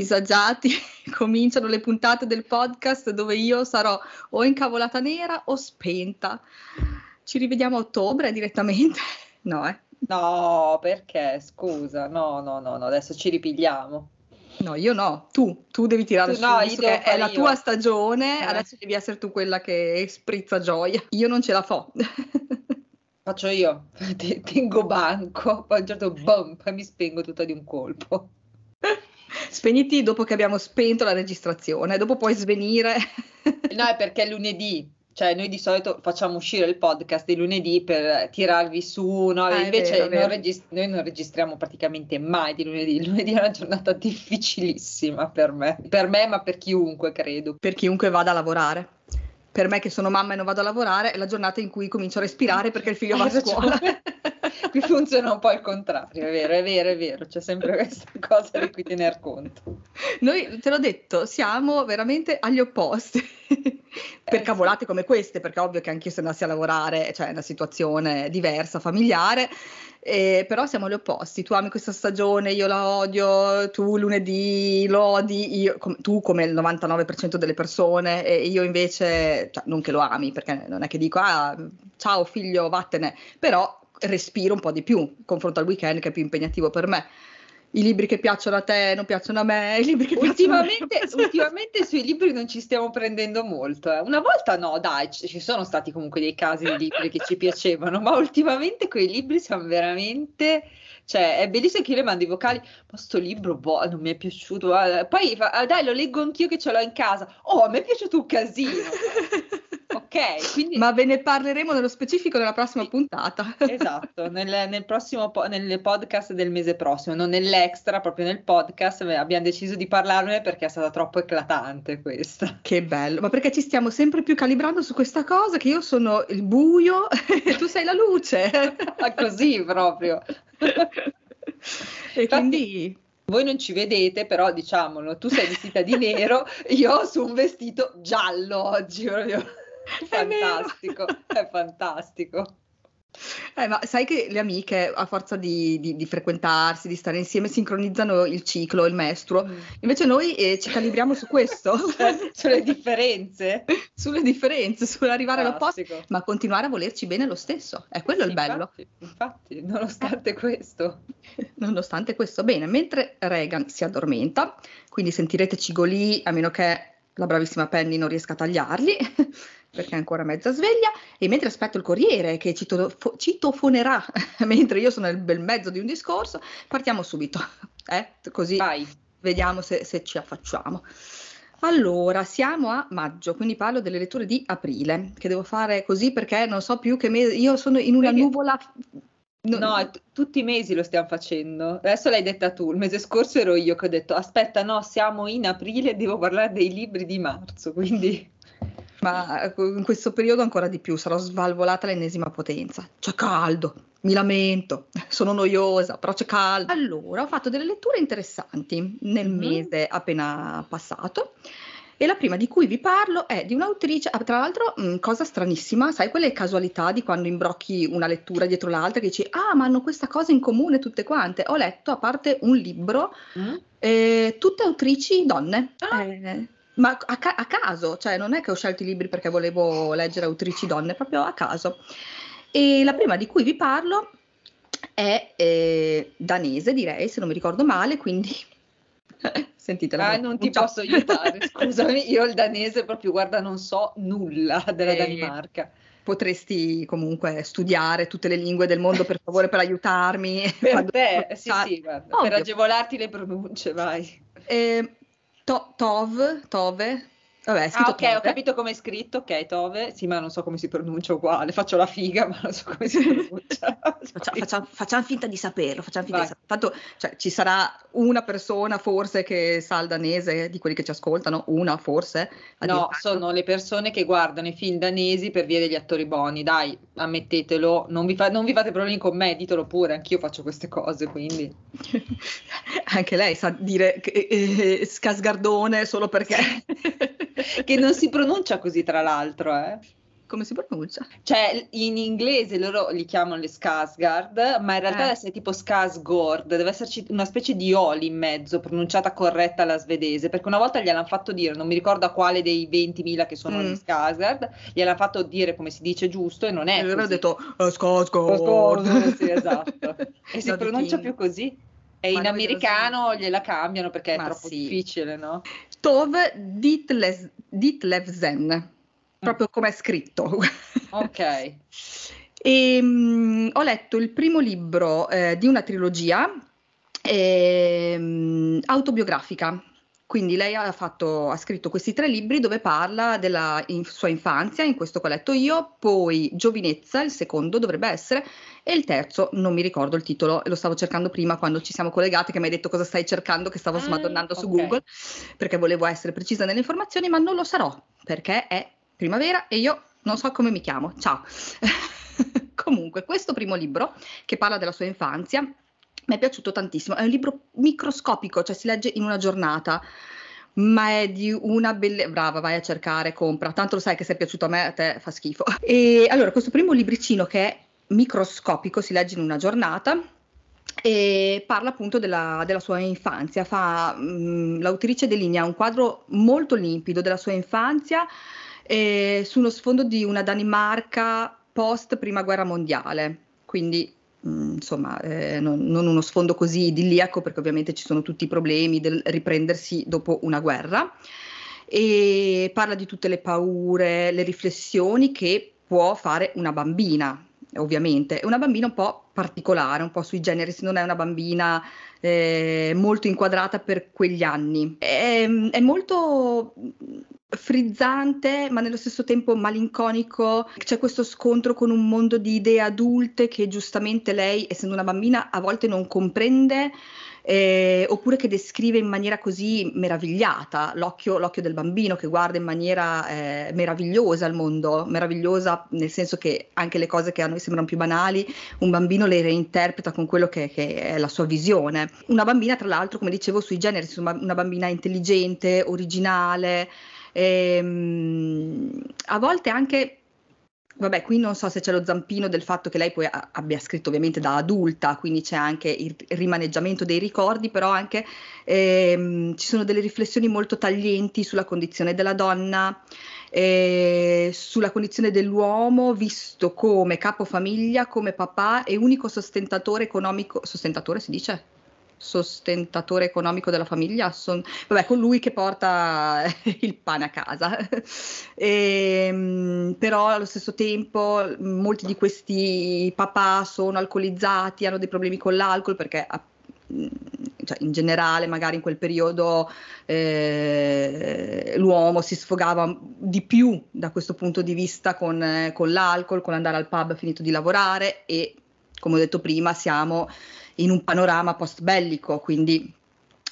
disagiati, cominciano le puntate del podcast dove io sarò o incavolata nera o spenta. Ci rivediamo a ottobre direttamente? No, eh. No, perché? Scusa, no, no, no, no, adesso ci ripigliamo. No, io no, tu, tu devi tirare Tu su, no, io che è fare la io. tua stagione, Eh. adesso devi essere tu quella che sprizza gioia. Io non ce la fo. Faccio io, Te- tengo banco, poi a un certo poi mi spengo tutta di un colpo. Spegniti dopo che abbiamo spento la registrazione, dopo puoi svenire. No, è perché è lunedì, cioè noi di solito facciamo uscire il podcast di lunedì per tirarvi su, no? Ah, invece vero, vero. non regis- noi non registriamo praticamente mai di lunedì, il lunedì è una giornata difficilissima per me, per me ma per chiunque credo. per chiunque vada a lavorare. Per me che sono mamma e non vado a lavorare, è la giornata in cui comincio a respirare perché il figlio va a scuola. Qui funziona un po' il contrario, è vero, è vero, è vero, c'è sempre questa cosa di cui tener conto. Noi, te l'ho detto, siamo veramente agli opposti. per Eh, cavolate come queste, perché ovvio che anch'io se andassi a lavorare, cioè è una situazione diversa, familiare, eh, però siamo agli opposti. Tu ami questa stagione, io la odio, tu lunedì lo odi, io- com- tu come il 99% delle persone, e io invece, cioè, non che lo ami, perché non è che dico, ah, ciao figlio, vattene, però respiro un po' di più, confronto al weekend che è più impegnativo per me. I libri che piacciono a te non piacciono a me, i libri che Ultimamente, piacciono a ultimamente sui libri non ci stiamo prendendo molto. eh. Una volta no, dai, ci sono stati comunque dei casi di libri che ci piacevano, ma ultimamente quei libri sono veramente... Cioè, è bellissimo che io le mando i vocali, ma sto libro, boh, non mi è piaciuto. Poi fa, "Ah, dai, lo leggo anch'io che ce l'ho in casa. Oh, a me è piaciuto un casino. Ok, quindi... Ma ve ne parleremo nello specifico nella prossima Sì. puntata. Esatto, nel, nel prossimo po- nel podcast del mese prossimo, non nell'extra, proprio nel podcast, abbiamo deciso di parlarne perché è stata troppo eclatante questa. Che bello, ma perché ci stiamo sempre più calibrando su questa cosa che io sono il buio e tu sei la luce. Ah, Così proprio. E quindi Voi non ci vedete, però diciamolo, tu sei vestita di nero, io ho su un vestito giallo oggi, proprio. Fantastico, è fantastico. Eh, ma sai che le amiche, a forza di, di- di frequentarsi, di stare insieme, sincronizzano il ciclo, il mestruo. Invece noi eh, ci calibriamo su questo, Sulle differenze. sulle differenze, sull'arrivare all'opposto, Fantastico. ma continuare a volerci bene lo stesso. È quello Sì, il bello. Infatti, infatti, nonostante questo. Nonostante questo, bene, mentre Reagan si addormenta, quindi sentirete cigolì a meno che la bravissima Penny non riesca a tagliarli, perché è ancora mezza sveglia, e mentre aspetto il corriere che citofo- citofonerà mentre io sono nel bel mezzo di un discorso, partiamo subito, eh? così Vai. vediamo se, se ci affacciamo. Allora, siamo a maggio, quindi parlo delle letture di aprile, che devo fare così perché non so più che mese, io sono in una Perché- nuvola... no- No, t- tutti i mesi lo stiamo facendo. Adesso l'hai detta tu, il mese scorso ero io che ho detto aspetta, no, siamo in aprile, devo parlare dei libri di marzo, quindi Ma ecco, in questo periodo ancora di più, sarò svalvolata all'ennesima potenza. C'è caldo, mi lamento, sono noiosa, però c'è caldo. Allora, ho fatto delle letture interessanti nel Mhm. mese appena passato. E la prima di cui vi parlo è di un'autrice, ah, tra l'altro, mh, cosa stranissima, sai quelle casualità di quando imbrocchi una lettura dietro l'altra che dici, ah, ma hanno questa cosa in comune tutte quante. Ho letto, a parte un libro, Mm? eh, tutte autrici donne. Ah. Eh, ma a, ca- a caso, cioè non è che ho scelto i libri perché volevo leggere autrici donne, proprio a caso. E la prima di cui vi parlo è eh, danese, direi, se non mi ricordo male, quindi sentitela. Ah, non ti posso aiutare, scusami, io il danese proprio, guarda, non so nulla della Eh, Danimarca. Potresti comunque studiare tutte le lingue del mondo, per favore, per aiutarmi. Per te, sì, sì, guarda, per agevolarti le pronunce, vai. Eh, to- tov, Tove, vabbè, è Ah, scritto ok, ho Tove. capito come è scritto, ok, Tove, sì, ma non so come si pronuncia uguale, faccio la figa, ma non so come si pronuncia. Faccia- facciamo, facciamo finta di saperlo, facciamo finta di Vai. saperlo. Tanto cioè, ci sarà una persona forse che sa il danese di quelli che ci ascoltano, una forse. No, sono le persone che guardano i film danesi per via degli attori buoni, dai, ammettetelo, non vi, fa- non vi fate problemi con me, ditelo pure, anch'io faccio queste cose, quindi... Anche lei sa dire che- eh, scasgardone solo perché... che non si pronuncia così, tra l'altro, eh. Come si pronuncia? Cioè, in inglese loro li chiamano le Skarsgård, ma in realtà Eh. deve essere tipo Skarsgård, deve esserci una specie di oli in mezzo, pronunciata corretta alla svedese, perché una volta gliel'hanno fatto dire, non mi ricordo a quale dei 20.000 che sono Mm. gli Skarsgård, gliel'hanno fatto dire come si dice giusto e non è E aveva così. detto uh, Skarsgård. Sì, esatto. E si pronuncia più così. E in americano gliela cambiano perché è troppo difficile, no? Tove Ditles- Ditlevsen, proprio come è scritto. Ok. E, mm, ho letto il primo libro eh, di una trilogia ehm, autobiografica. Quindi lei ha, fatto- ha scritto questi tre libri dove parla della in- sua infanzia, in questo che ho letto io, poi Giovinezza, il secondo dovrebbe essere, e il terzo non mi ricordo il titolo, lo stavo cercando prima quando ci siamo collegati, che mi hai detto cosa stai cercando, che stavo Ah, smadonnando su ok. Google, perché volevo essere precisa nelle informazioni, ma non lo sarò, perché è primavera e io non so come mi chiamo. Ciao. Comunque, questo primo libro, che parla della sua infanzia, mi è piaciuto tantissimo. È un libro microscopico, cioè si legge in una giornata, ma è di una bellezza. Brava, vai a cercare, compra. Tanto lo sai che se è piaciuto a me, a te fa schifo. E allora, questo primo libricino che è microscopico, si legge in una giornata. E parla appunto della, della sua infanzia. Fa, mh, l'autrice delinea un quadro molto limpido della sua infanzia eh, su uno sfondo di una Danimarca post prima guerra mondiale. Quindi mh, insomma, eh, non, non uno sfondo così idilliaco, perché ovviamente ci sono tutti i problemi del riprendersi dopo una guerra. E parla di tutte le paure, le riflessioni che può fare una bambina, ovviamente. È una bambina un po' particolare, un po' sui generis, non è una bambina eh, molto inquadrata per quegli anni. È, è molto frizzante, ma nello stesso tempo malinconico. C'è questo scontro con un mondo di idee adulte che giustamente lei, essendo una bambina, a volte non comprende. Eh, oppure che descrive in maniera così meravigliata l'occhio, l'occhio del bambino che guarda in maniera eh, meravigliosa il mondo, meravigliosa nel senso che anche le cose che a noi sembrano più banali, un bambino le reinterpreta con quello che, che è la sua visione. Una bambina, tra l'altro, come dicevo sui generi, una bambina intelligente, originale, ehm, a volte anche Vabbè, qui non so se c'è lo zampino del fatto che lei poi abbia scritto ovviamente da adulta, quindi c'è anche il rimaneggiamento dei ricordi, però anche ehm, ci sono delle riflessioni molto taglienti sulla condizione della donna, eh, sulla condizione dell'uomo visto come capofamiglia, come papà e unico sostentatore economico, sostentatore si dice? Sostentatore economico della famiglia, son- vabbè, colui che porta il pane a casa. Ehm, però allo stesso tempo molti di questi papà sono alcolizzati, hanno dei problemi con l'alcol perché cioè, in generale magari in quel periodo eh, l'uomo si sfogava di più da questo punto di vista con, eh, con l'alcol, con andare al pub finito di lavorare e come ho detto prima siamo in un panorama post bellico, quindi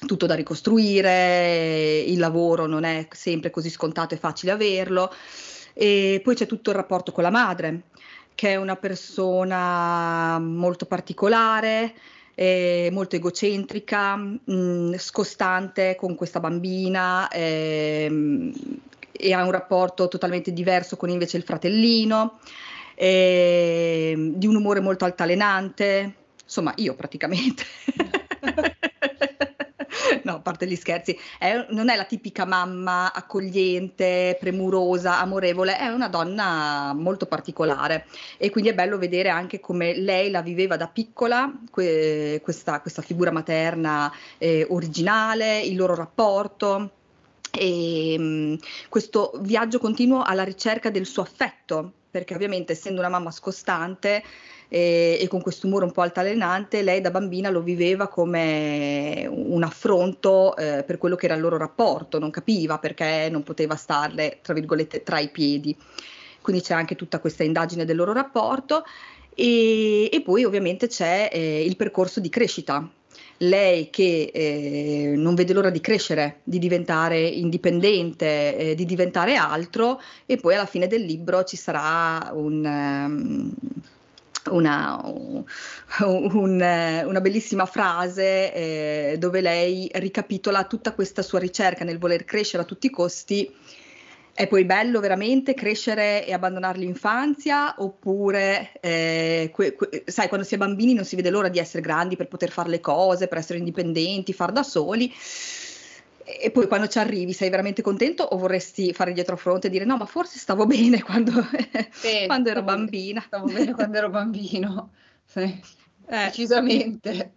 tutto da ricostruire, il lavoro non è sempre così scontato e facile averlo. E poi c'è tutto il rapporto con la madre, che è una persona molto particolare, eh, molto egocentrica, mh, scostante con questa bambina ehm, e ha un rapporto totalmente diverso con invece il fratellino, ehm, di un umore molto altalenante, insomma io praticamente. No, a parte gli scherzi, è- non è la tipica mamma accogliente, premurosa, amorevole, è una donna molto particolare. E quindi è bello vedere anche come lei la viveva da piccola, que- questa, questa figura materna eh, originale, il loro rapporto e mh, questo viaggio continuo alla ricerca del suo affetto, perché ovviamente essendo una mamma scostante e, e con questo umore un po' altalenante, lei da bambina lo viveva come un affronto eh, per quello che era il loro rapporto, non capiva perché non poteva starle, tra virgolette, tra i piedi. Quindi c'è anche tutta questa indagine del loro rapporto e, e poi ovviamente c'è eh, il percorso di crescita. Lei che eh, non vede l'ora di crescere, di diventare indipendente, eh, di diventare altro e poi alla fine del libro ci sarà un, um, una, un, un, una, bellissima frase eh, dove lei ricapitola tutta questa sua ricerca nel voler crescere a tutti i costi è poi bello veramente crescere e abbandonare l'infanzia oppure, eh, que, que, sai, quando si è bambini non si vede l'ora di essere grandi per poter fare le cose, per essere indipendenti, far da soli. E poi quando ci arrivi sei veramente contento o vorresti fare dietro fronte e dire no, ma forse stavo bene quando, sì, quando ero bambina. Stavo bene quando ero bambino, sì, eh, decisamente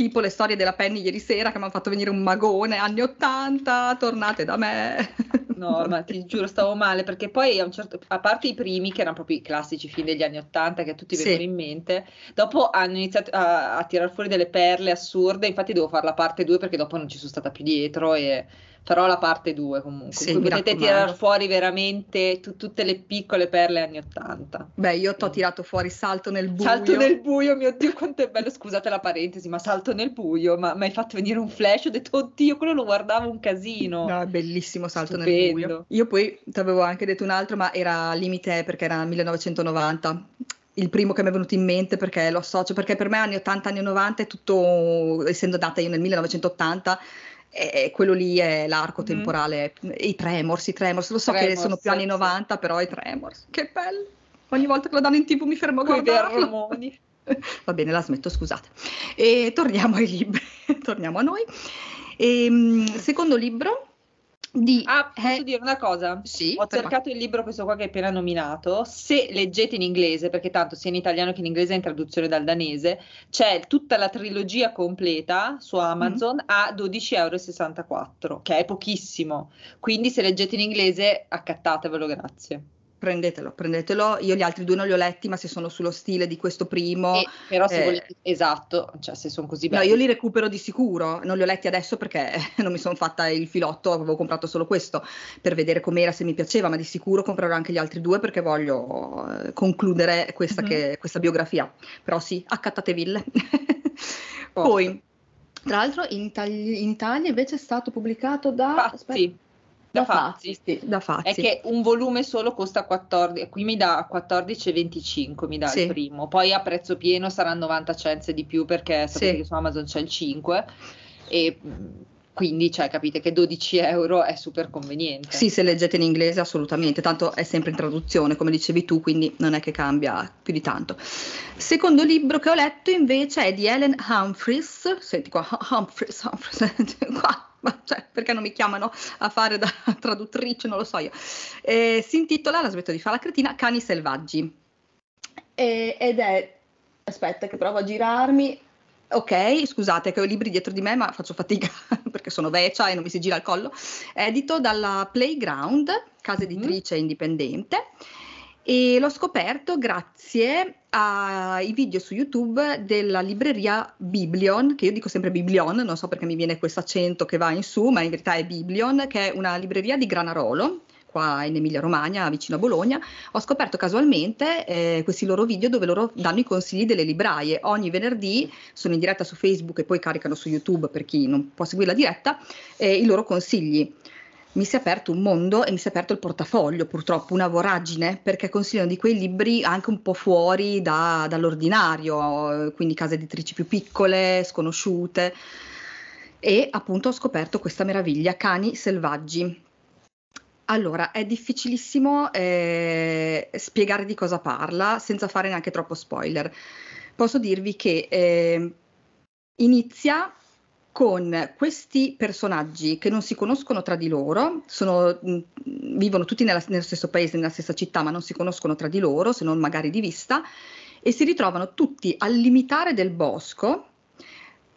tipo le storie della Penny ieri sera che mi hanno fatto venire un magone anni 80, tornate da me. No, ma ti giuro, stavo male perché poi a, certo, a parte i primi che erano proprio i classici film degli anni 80 che a tutti sì. vengono in mente, dopo hanno iniziato a, a tirar fuori delle perle assurde, infatti devo fare la parte 2 perché dopo non ci sono stata più dietro e farò la parte 2 comunque. Sì, potete tirare fuori veramente t- tutte le piccole perle anni 80. Beh, io ti ho tirato fuori Salto nel buio. Salto nel buio, mio Dio, quanto è bello. Scusate la parentesi, ma Salto nel buio, ma mi hai fatto venire un flash. Ho detto, oddio, quello lo guardavo un casino. No, è bellissimo Salto Stupendo. nel buio. Io poi ti avevo anche detto un altro, ma era limite perché era 1990 il primo che mi è venuto in mente perché lo associo, perché per me anni 80, anni 90 è tutto, essendo nata io nel 1980, e quello lì è l'arco mm. temporale, mm. i Tremors, i Tremors, lo so Tremors, che sono più anni 90, però i Tremors, che bello, ogni volta che lo danno in tv mi fermo a guardarlo. Va bene, la smetto, scusate. E torniamo ai libri, torniamo a noi. E, ehm, secondo libro, di... Ah, posso eh, dire una cosa? Sì, Ho cercato il libro, questo qua che hai appena nominato. Se leggete in inglese, perché tanto sia in italiano che in inglese è in traduzione dal danese, c'è tutta la trilogia completa su Amazon mm. a 12,64 euro, che è pochissimo. Quindi se leggete in inglese, accattatevelo, grazie prendetelo, prendetelo. Io gli altri due non li ho letti, ma se sono sullo stile di questo primo. Eh, però se eh, volete, esatto, cioè se sono così belli. No, io li recupero di sicuro, non li ho letti adesso perché non mi sono fatta il filotto, avevo comprato solo questo per vedere com'era, se mi piaceva, ma di sicuro comprerò anche gli altri due perché voglio eh, concludere questa, mm-hmm. che, questa biografia. Però sì, accattateville. Poi, tra l'altro in, Itali- in, Italia invece è stato pubblicato da... Pazzi. Aspetta, da, Fazzi, sì, da Fazzi. È che un volume solo costa 14, qui mi dà 14,25 mi dà sì. il primo, poi a prezzo pieno sarà 90 cents di più perché sapete sì. che su Amazon c'è il 5 e quindi cioè, capite che 12 euro è super conveniente. Sì, se leggete in inglese assolutamente, tanto è sempre in traduzione come dicevi tu, quindi non è che cambia più di tanto. Secondo libro che ho letto invece è di Ellen Humphries, senti qua, Humphries, Humphries, qua ma cioè, perché non mi chiamano a fare da traduttrice, non lo so io. Eh, si intitola, la smetto di fare la cretina, Cani selvaggi. E, ed è, aspetta che provo a girarmi, ok, scusate che ho i libri dietro di me ma faccio fatica perché sono vecchia e non mi si gira il collo, edito dalla Playground, casa mm-hmm. editrice mm. indipendente e l'ho scoperto grazie ai video su YouTube della libreria Biblion, che io dico sempre Biblion, non so perché mi viene questo accento che va in su, ma in verità è Biblion, che è una libreria di Granarolo, qua in Emilia Romagna, vicino a Bologna, ho scoperto casualmente eh, questi loro video dove loro danno i consigli delle libraie. Ogni venerdì sono in diretta su Facebook e poi caricano su YouTube per chi non può seguire la diretta eh, i loro consigli mi si è aperto un mondo e mi si è aperto il portafoglio, purtroppo una voragine, perché consigliano di quei libri anche un po' fuori da, dall'ordinario, quindi case editrici più piccole, sconosciute. E appunto ho scoperto questa meraviglia, Cani selvaggi. Allora, è difficilissimo eh, spiegare di cosa parla senza fare neanche troppo spoiler. Posso dirvi che eh, inizia con questi personaggi che non si conoscono tra di loro, sono, mh, vivono tutti nella, nello stesso paese, nella stessa città, ma non si conoscono tra di loro, se non magari di vista, e si ritrovano tutti al limitare del bosco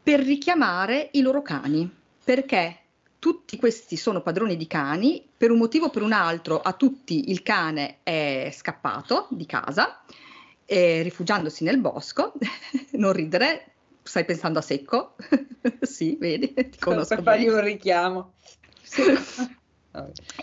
per richiamare i loro cani, perché tutti questi sono padroni di cani, per un motivo o per un altro a tutti il cane è scappato di casa, eh, rifugiandosi nel bosco, non ridere, stai pensando a secco? sì, vedi, ti conosco. Per fargli un richiamo. Sì.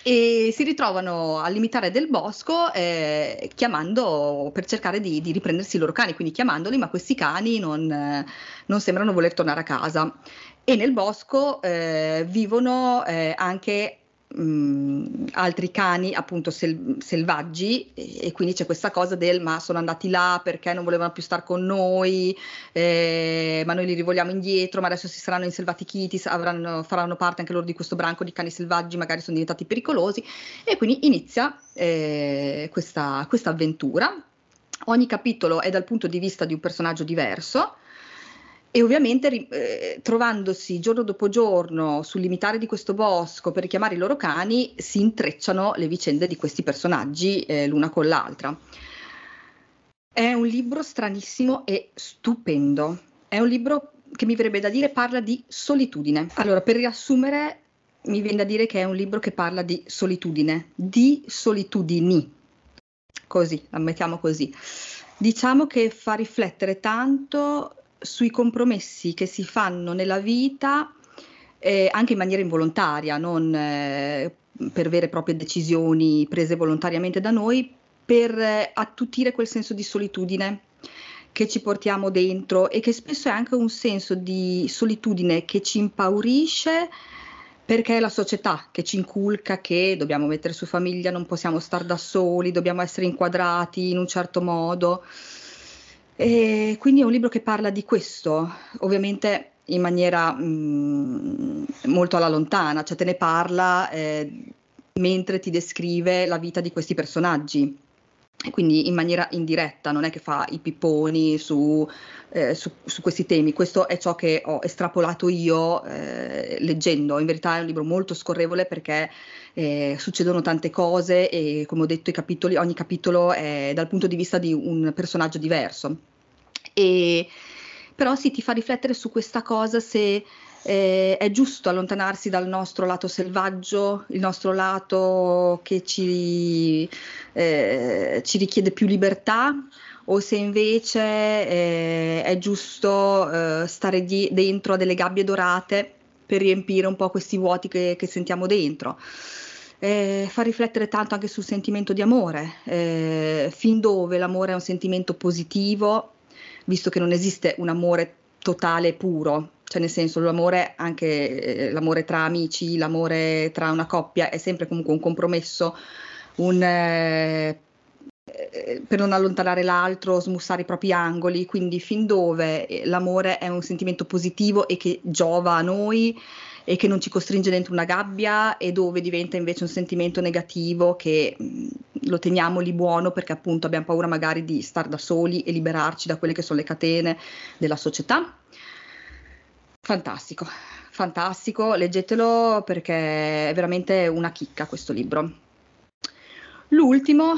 e si ritrovano al limitare del bosco eh, chiamando per cercare di, di, riprendersi i loro cani, quindi chiamandoli, ma questi cani non, eh, non sembrano voler tornare a casa. E nel bosco eh, vivono eh, anche mh, altri cani appunto sel- selvaggi e, e, quindi c'è questa cosa del ma sono andati là perché non volevano più stare con noi, eh, ma noi li rivogliamo indietro, ma adesso si saranno inselvatichiti, avranno, faranno parte anche loro di questo branco di cani selvaggi, magari sono diventati pericolosi. E quindi inizia eh, questa, questa avventura. Ogni capitolo è dal punto di vista di un personaggio diverso e ovviamente eh, trovandosi giorno dopo giorno sul limitare di questo bosco per richiamare i loro cani, si intrecciano le vicende di questi personaggi eh, l'una con l'altra. È un libro stranissimo e stupendo. È un libro che mi verrebbe da dire parla di solitudine. Allora, per riassumere, mi viene da dire che è un libro che parla di solitudine, di solitudini. Così, la mettiamo così. Diciamo che fa riflettere tanto sui compromessi che si fanno nella vita eh, anche in maniera involontaria, non eh, per vere e proprie decisioni prese volontariamente da noi, per eh, attutire quel senso di solitudine che ci portiamo dentro e che spesso è anche un senso di solitudine che ci impaurisce perché è la società che ci inculca che dobbiamo mettere su famiglia, non possiamo stare da soli, dobbiamo essere inquadrati in un certo modo. E quindi è un libro che parla di questo, ovviamente in maniera mh, mm, molto alla lontana, cioè te ne parla eh, mentre ti descrive la vita di questi personaggi. Quindi in maniera indiretta, non è che fa i pipponi su, eh, su, su questi temi, questo è ciò che ho estrapolato io eh, leggendo. In verità è un libro molto scorrevole perché eh, succedono tante cose e come ho detto capitoli, ogni capitolo è dal punto di vista di un personaggio diverso. E, però sì, ti fa riflettere su questa cosa se eh, è giusto allontanarsi dal nostro lato selvaggio, il nostro lato che ci, eh, ci richiede più libertà o se invece eh, è giusto eh, stare di- dentro a delle gabbie dorate per riempire un po' questi vuoti che, che sentiamo dentro. Eh, fa riflettere tanto anche sul sentimento di amore, eh, fin dove l'amore è un sentimento positivo visto che non esiste un amore totale e puro, cioè nel senso l'amore, anche eh, l'amore tra amici, l'amore tra una coppia è sempre comunque un compromesso, un, eh, eh, per non allontanare l'altro, smussare i propri angoli, quindi fin dove eh, l'amore è un sentimento positivo e che giova a noi, e che non ci costringe dentro una gabbia e dove diventa invece un sentimento negativo che mh, lo teniamo lì buono perché appunto abbiamo paura magari di star da soli e liberarci da quelle che sono le catene della società. Fantastico, fantastico, leggetelo perché è veramente una chicca questo libro. L'ultimo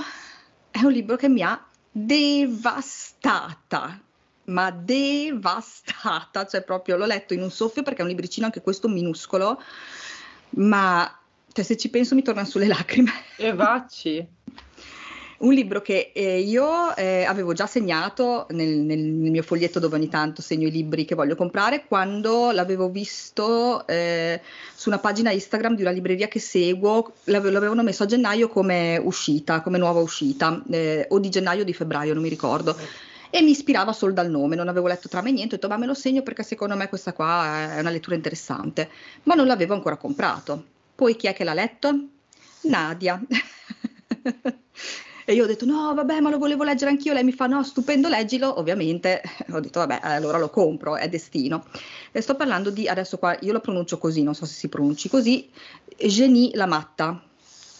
è un libro che mi ha devastata ma devastata, cioè proprio l'ho letto in un soffio perché è un libricino anche questo minuscolo, ma cioè, se ci penso mi tornano sulle lacrime. E vacci. un libro che eh, io eh, avevo già segnato nel, nel, mio foglietto dove ogni tanto segno i libri che voglio comprare, quando l'avevo visto eh, su una pagina Instagram di una libreria che seguo, l'ave- l'avevano messo a gennaio come uscita, come nuova uscita, eh, o di gennaio o di febbraio, non mi ricordo e mi ispirava solo dal nome, non avevo letto trame niente, ho detto ma me lo segno perché secondo me questa qua è una lettura interessante, ma non l'avevo ancora comprato. Poi chi è che l'ha letto? Nadia. E io ho detto no, vabbè, ma lo volevo leggere anch'io. Lei mi fa no, stupendo, leggilo. Ovviamente ho detto vabbè, allora lo compro, è destino. E sto parlando di, adesso qua, io lo pronuncio così, non so se si pronunci così, Genie la matta.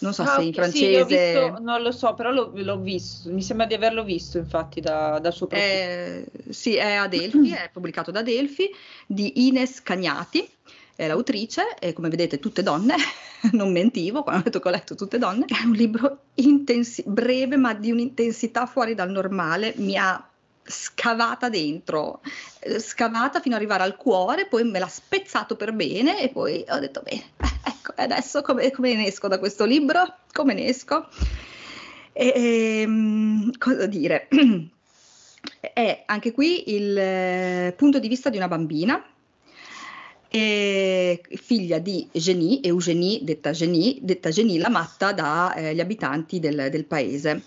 Non so ah, se in francese... Sì, visto, non lo so, però l'ho, l'ho, visto, mi sembra di averlo visto infatti da, dal suo profilo. Eh, sì, è ad Delphi, è pubblicato da Delphi, di Ines Cagnati, è l'autrice, e come vedete tutte donne, non mentivo quando ho detto che ho letto tutte donne, è un libro intensi- breve ma di un'intensità fuori dal normale, mi ha scavata dentro, scavata fino ad arrivare al cuore, poi me l'ha spezzato per bene e poi ho detto bene, adesso come, come, ne esco da questo libro? Come ne esco? E, ehm, cosa dire? È anche qui il eh, punto di vista di una bambina, figlia di Genie, Eugenie, detta Genie, detta Genie la matta dagli eh, abitanti del, del paese.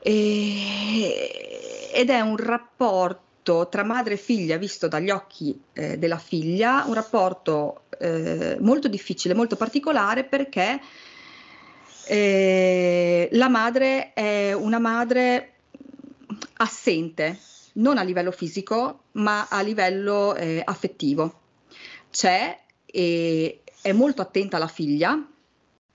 E, ed è un rapporto rapporto tra madre e figlia visto dagli occhi eh, della figlia, un rapporto eh, molto difficile, molto particolare perché eh, la madre è una madre assente, non a livello fisico, ma a livello eh, affettivo. C'è e è molto attenta alla figlia,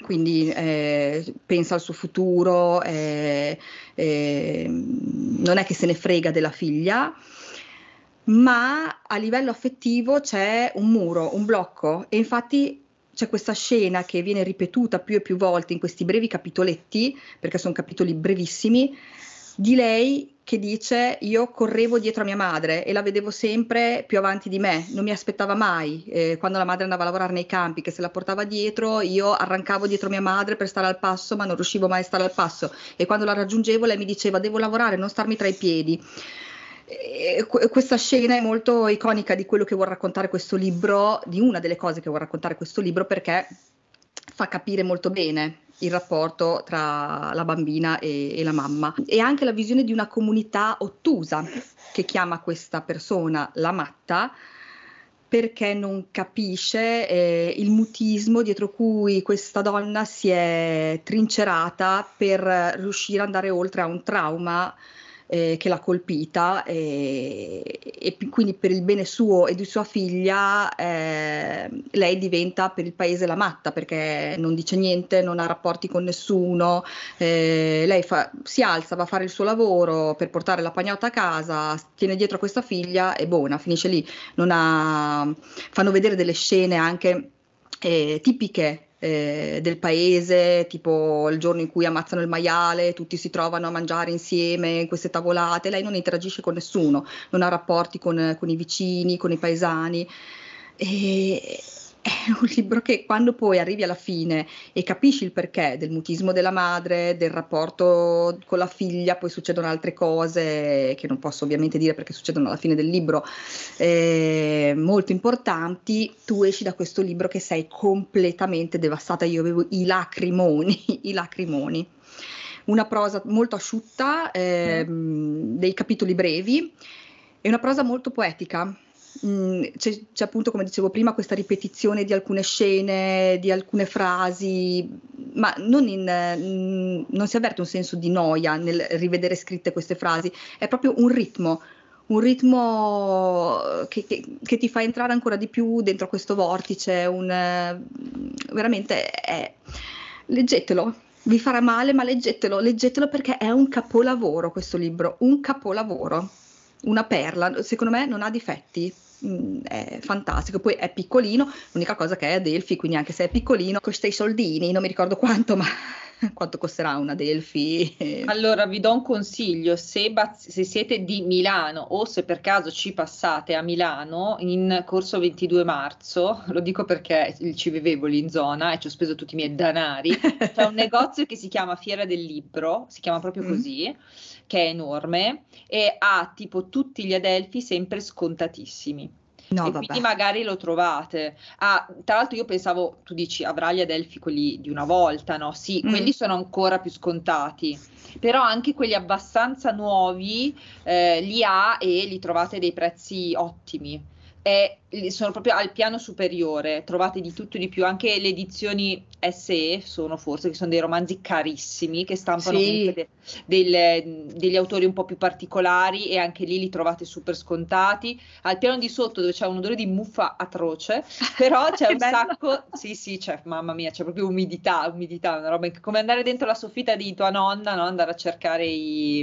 quindi eh, pensa al suo futuro, eh, eh, non è che se ne frega della figlia, ma a livello affettivo c'è un muro, un blocco. E infatti c'è questa scena che viene ripetuta più e più volte in questi brevi capitoletti, perché sono capitoli brevissimi, di lei che dice io correvo dietro a mia madre e la vedevo sempre più avanti di me, non mi aspettava mai, eh, quando la madre andava a lavorare nei campi, che se la portava dietro, io arrancavo dietro mia madre per stare al passo, ma non riuscivo mai a stare al passo e quando la raggiungevo lei mi diceva devo lavorare, non starmi tra i piedi. Questa scena è molto iconica di quello che vuole raccontare questo libro, di una delle cose che vuole raccontare questo libro, perché fa capire molto bene il rapporto tra la bambina e, e, la mamma. E anche la visione di una comunità ottusa che chiama questa persona la matta perché non capisce eh, il mutismo dietro cui questa donna si è trincerata per riuscire ad andare oltre a un trauma eh, che l'ha colpita e, e, quindi per il bene suo e di sua figlia eh, lei diventa per il paese la matta perché non dice niente, non ha rapporti con nessuno, eh, lei fa, si alza, va a fare il suo lavoro per portare la pagnotta a casa, tiene dietro questa figlia e buona, finisce lì. Ha, fanno vedere delle scene anche eh, tipiche eh, del paese, tipo il giorno in cui ammazzano il maiale, tutti si trovano a mangiare insieme in queste tavolate, lei non interagisce con nessuno, non ha rapporti con, con i vicini, con i paesani. E, è un libro che quando poi arrivi alla fine e capisci il perché del mutismo della madre, del rapporto con la figlia, poi succedono altre cose che non posso ovviamente dire perché succedono alla fine del libro, eh, molto importanti, tu esci da questo libro che sei completamente devastata, io avevo i lacrimoni, i lacrimoni. Una prosa molto asciutta, eh, dei capitoli brevi e una prosa molto poetica Mm, c'è, c'è, appunto, come dicevo prima, questa ripetizione di alcune scene, di alcune frasi, ma non, in, mm, non si avverte un senso di noia nel rivedere scritte queste frasi, è proprio un ritmo, un ritmo che, che, che, ti fa entrare ancora di più dentro questo vortice, un, veramente è, leggetelo, vi farà male, ma leggetelo, leggetelo perché è un capolavoro questo libro, un capolavoro, una perla, secondo me non ha difetti. Mm, è fantastico. Poi è piccolino, l'unica cosa che è Adelphi, quindi anche se è piccolino, costa i soldini, non mi ricordo quanto, ma quanto costerà una Adelphi? Allora vi do un consiglio, se, se, siete di Milano o se per caso ci passate a Milano in corso 22 marzo, lo dico perché ci vivevo lì in zona e ci ho speso tutti i miei danari, c'è un negozio che si chiama Fiera del Libro, si chiama proprio mm. Che è enorme e ha tipo tutti gli Adelphi sempre scontatissimi. No, e vabbè. quindi magari lo trovate. Ah, tra l'altro io pensavo, tu dici avrà gli Adelphi quelli di una volta, no? Sì, mm. quelli sono ancora più scontati, però anche quelli abbastanza nuovi eh, li ha e li trovate dei prezzi ottimi è, sono proprio al piano superiore, trovate di tutto e di più, anche le edizioni SE sono forse, che sono dei romanzi carissimi, che stampano sì. de, del, degli autori un po' più particolari e anche lì li trovate super scontati. Al piano di sotto dove c'è un odore di muffa atroce, però c'è un bello. sacco, sì sì, c'è, mamma mia, c'è proprio umidità, umidità, una roba, come andare dentro la soffitta di tua nonna, no? andare a cercare i,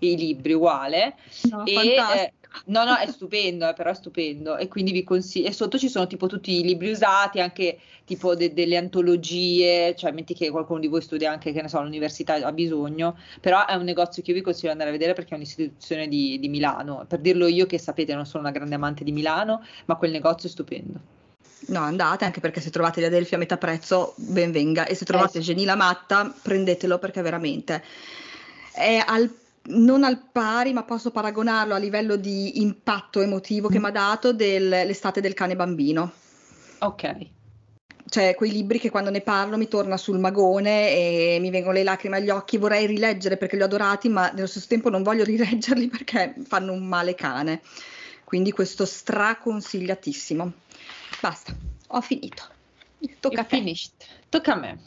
i libri, uguale. No, e, eh, No, no, è stupendo, eh, però è stupendo. E quindi vi consiglio. E sotto ci sono tipo tutti i libri usati, anche tipo de- delle antologie, cioè metti che qualcuno di voi studia anche, che ne so, all'università ha bisogno, però è un negozio che io vi consiglio di andare a vedere perché è un'istituzione di, di Milano. Per dirlo io, che sapete, non sono una grande amante di Milano, ma quel negozio è stupendo. No, andate anche perché se trovate gli Adelphi a metà prezzo, ben venga. E se trovate eh, Genila Matta, prendetelo perché veramente è al non al pari, ma posso paragonarlo a livello di impatto emotivo che mm. mi ha dato dell'estate del cane bambino. Ok. cioè quei libri che quando ne parlo mi torna sul magone e mi vengono le lacrime agli occhi, vorrei rileggere perché li ho adorati, ma nello stesso tempo non voglio rileggerli perché fanno un male cane. Quindi questo straconsigliatissimo. Basta, ho finito. Tocca a. Tocca a me.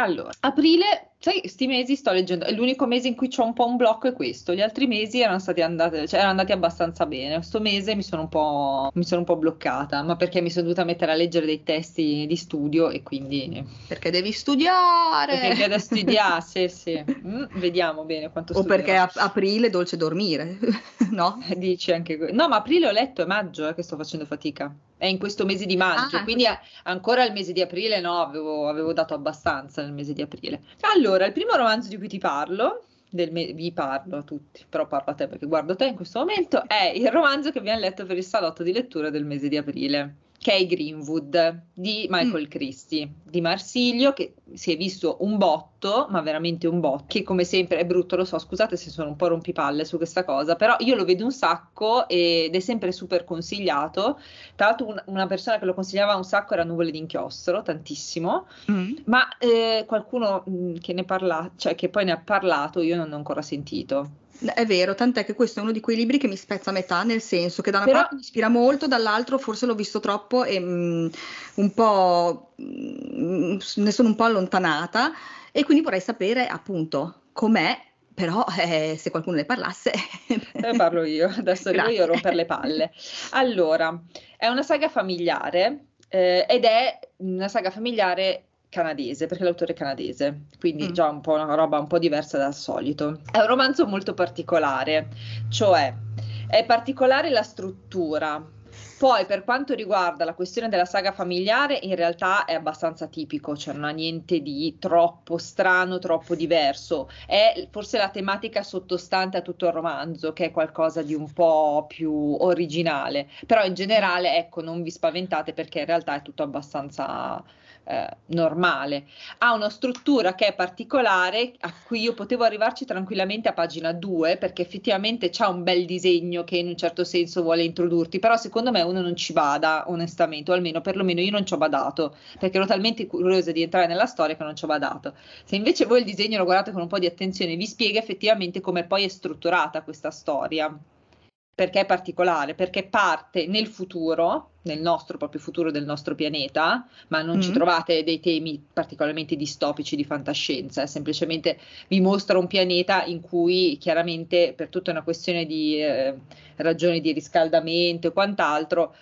Allora, aprile, sai, questi mesi sto leggendo, è l'unico mese in cui c'ho un po' un blocco è questo, gli altri mesi erano stati andati, cioè erano andati abbastanza bene, questo mese mi sono, un po', mi sono un po' bloccata, ma perché mi sono dovuta mettere a leggere dei testi di studio e quindi... Perché devi studiare! Perché devi studiare, sì, sì. Mm, vediamo bene quanto O perché a- aprile è dolce dormire, no? Dici anche. No, ma aprile ho letto, è maggio eh, che sto facendo fatica è in questo mese di maggio, ah, quindi ancora il mese di aprile no, avevo, avevo, dato abbastanza nel mese di aprile. Allora, il primo romanzo di cui ti parlo, me- vi parlo a tutti, però parlo a te perché guardo te in questo momento, è il romanzo che abbiamo letto per il salotto di lettura del mese di aprile che è Greenwood di Michael mm. Christie di Marsiglio che si è visto un botto ma veramente un botto che come sempre è brutto lo so scusate se sono un po' rompipalle su questa cosa però io lo vedo un sacco ed è sempre super consigliato tra l'altro un, una persona che lo consigliava un sacco era Nuvole d'inchiostro tantissimo mm. ma eh, qualcuno mm, che ne parla cioè che poi ne ha parlato io non ho ancora sentito è vero, tant'è che questo è uno di quei libri che mi spezza a metà, nel senso che da una Però... parte mi ispira molto, dall'altro forse l'ho visto troppo e mm, un po' mm, ne sono un po' allontanata e quindi vorrei sapere appunto com'è però eh, se qualcuno ne parlasse... ne parlo io, adesso arrivo io a rompere le palle. Allora, è una saga familiare eh, ed è una saga familiare canadese, perché l'autore è canadese, quindi mm. già un po' una roba un po' diversa dal solito. È un romanzo molto particolare, cioè è particolare la struttura. Poi per quanto riguarda la questione della saga familiare, in realtà è abbastanza tipico, cioè non ha niente di troppo strano, troppo diverso. È forse la tematica sottostante a tutto il romanzo, che è qualcosa di un po' più originale. Però in generale, ecco, non vi spaventate perché in realtà è tutto abbastanza eh, normale. Ha una struttura che è particolare, a cui io potevo arrivarci tranquillamente a pagina 2, perché effettivamente c'ha un bel disegno che in un certo senso vuole introdurti, però secondo me uno non ci bada, onestamente, o almeno perlomeno io non ci ho badato, perché ero talmente curiosa di entrare nella storia che non ci ho badato. Se invece voi il disegno lo guardate con un po' di attenzione, vi spiega effettivamente come poi è strutturata questa storia perché è particolare, perché parte nel futuro, nel nostro proprio futuro del nostro pianeta, ma non mm. ci trovate dei temi particolarmente distopici di fantascienza, eh, semplicemente vi mostra un pianeta in cui chiaramente per tutta una questione di eh, ragioni di riscaldamento e quant'altro,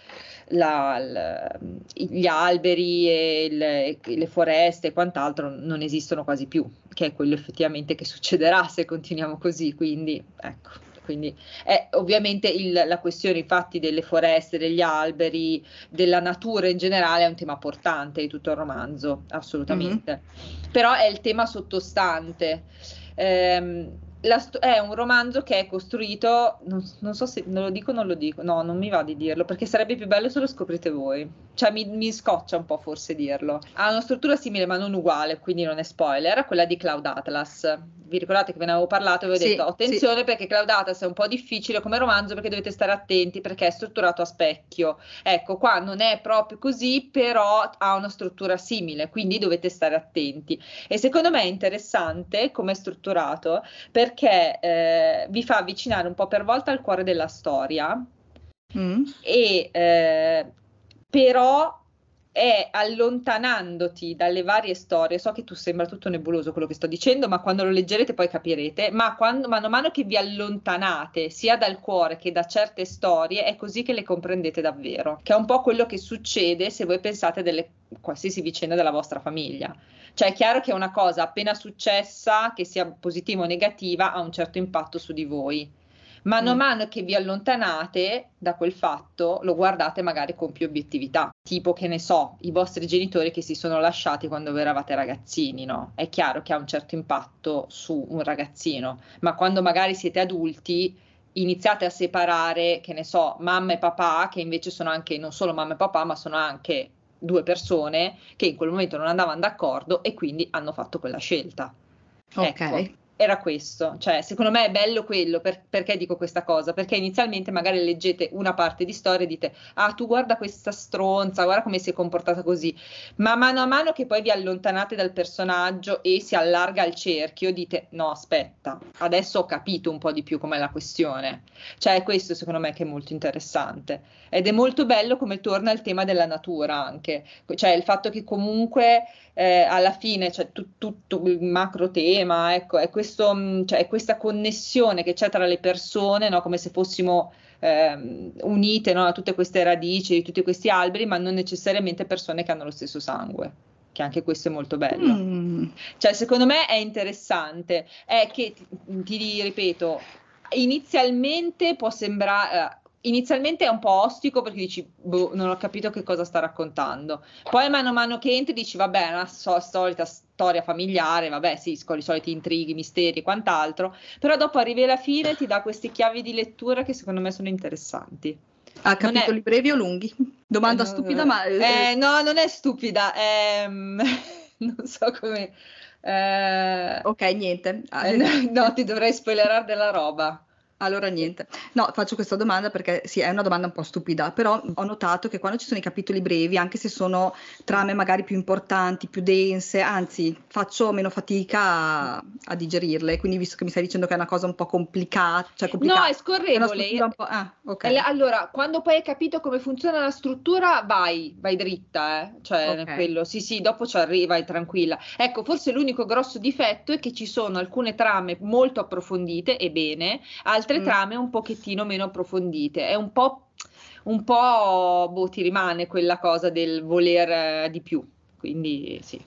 la, la, gli alberi e le, le foreste e quant'altro non esistono quasi più, che è quello effettivamente che succederà se continuiamo così, quindi ecco. Quindi è ovviamente il, la questione infatti delle foreste, degli alberi, della natura in generale è un tema portante di tutto il romanzo, assolutamente. Mm-hmm. Però è il tema sottostante. Eh, st- è un romanzo che è costruito, non, non, so se lo dico o non lo dico, no, non mi va di dirlo perché sarebbe più bello se lo scoprite voi. Cioè mi, mi scoccia un po' forse dirlo. Ha una struttura simile ma non uguale, quindi non è spoiler, quella di Cloud Atlas vi ricordate che ve ne avevo parlato e ho sì, detto attenzione sì. perché Claudatas è un po' difficile come romanzo perché dovete stare attenti perché è strutturato a specchio. Ecco, qua non è proprio così, però ha una struttura simile, quindi dovete stare attenti. E secondo me è interessante come è strutturato perché eh, vi fa avvicinare un po' per volta al cuore della storia mm. e eh, però è allontanandoti dalle varie storie, so che tu sembra tutto nebuloso quello che sto dicendo, ma quando lo leggerete poi capirete, ma quando, mano a mano che vi allontanate sia dal cuore che da certe storie, è così che le comprendete davvero, che è un po' quello che succede se voi pensate delle qualsiasi vicenda della vostra famiglia. Cioè è chiaro che una cosa appena successa, che sia positiva o negativa, ha un certo impatto su di voi Mano a mm. mano che vi allontanate da quel fatto, lo guardate magari con più obiettività. Tipo, che ne so, i vostri genitori che si sono lasciati quando voi eravate ragazzini, no? È chiaro che ha un certo impatto su un ragazzino, ma quando magari siete adulti iniziate a separare, che ne so, mamma e papà, che invece sono anche non solo mamma e papà, ma sono anche due persone che in quel momento non andavano d'accordo e quindi hanno fatto quella scelta. Ok. Ecco era questo, cioè secondo me è bello quello, per, perché dico questa cosa? Perché inizialmente magari leggete una parte di storia e dite, ah tu guarda questa stronza, guarda come si è comportata così, ma mano a mano che poi vi allontanate dal personaggio e si allarga il cerchio, dite, no aspetta, adesso ho capito un po' di più com'è la questione, cioè questo secondo me che è molto interessante. Ed è molto bello come torna il tema della natura anche, cioè il fatto che comunque eh, alla fine cioè, tutto il macro tema, ecco, è, questo, mm, cioè, questa connessione che c'è tra le persone, no? come se fossimo eh, unite no? a tutte queste radici, di tutti questi alberi, ma non necessariamente persone che hanno lo stesso sangue che anche questo è molto bello. Mm. Cioè, secondo me è interessante, è che, ti, ti ripeto, inizialmente può sembrare, inizialmente è un po' ostico perché dici, boh, non ho capito che cosa sta raccontando. Poi mano a mano che entri dici, vabbè, è una so- solita storia familiare, vabbè, sì, con i soliti intrighi, misteri e quant'altro, però dopo arrivi alla fine e ti dà queste chiavi di lettura che secondo me sono interessanti. Ha capitoli è... brevi o lunghi? Domanda eh, stupida, ma... Eh, no, non è stupida, è... non so come... Eh... Ok, niente. Eh, no, ti dovrei spoilerare della roba. Allora niente, no, faccio questa domanda perché sì, è una domanda un po' stupida, però ho notato che quando ci sono i capitoli brevi, anche se sono trame magari più importanti, più dense, anzi faccio meno fatica a, a digerirle, quindi visto che mi stai dicendo che è una cosa un po' complicata, cioè complicata No, è scorrevole. È ah, okay. Allora, quando poi hai capito come funziona la struttura, vai, vai dritta, eh? cioè okay. quello, sì sì, dopo ci arriva, tranquilla. Ecco, forse l'unico grosso difetto è che ci sono alcune trame molto approfondite, e bene, altre altre mm. trame un pochettino meno approfondite. È un po', un po' boh, ti rimane quella cosa del voler eh, di più. Quindi sì.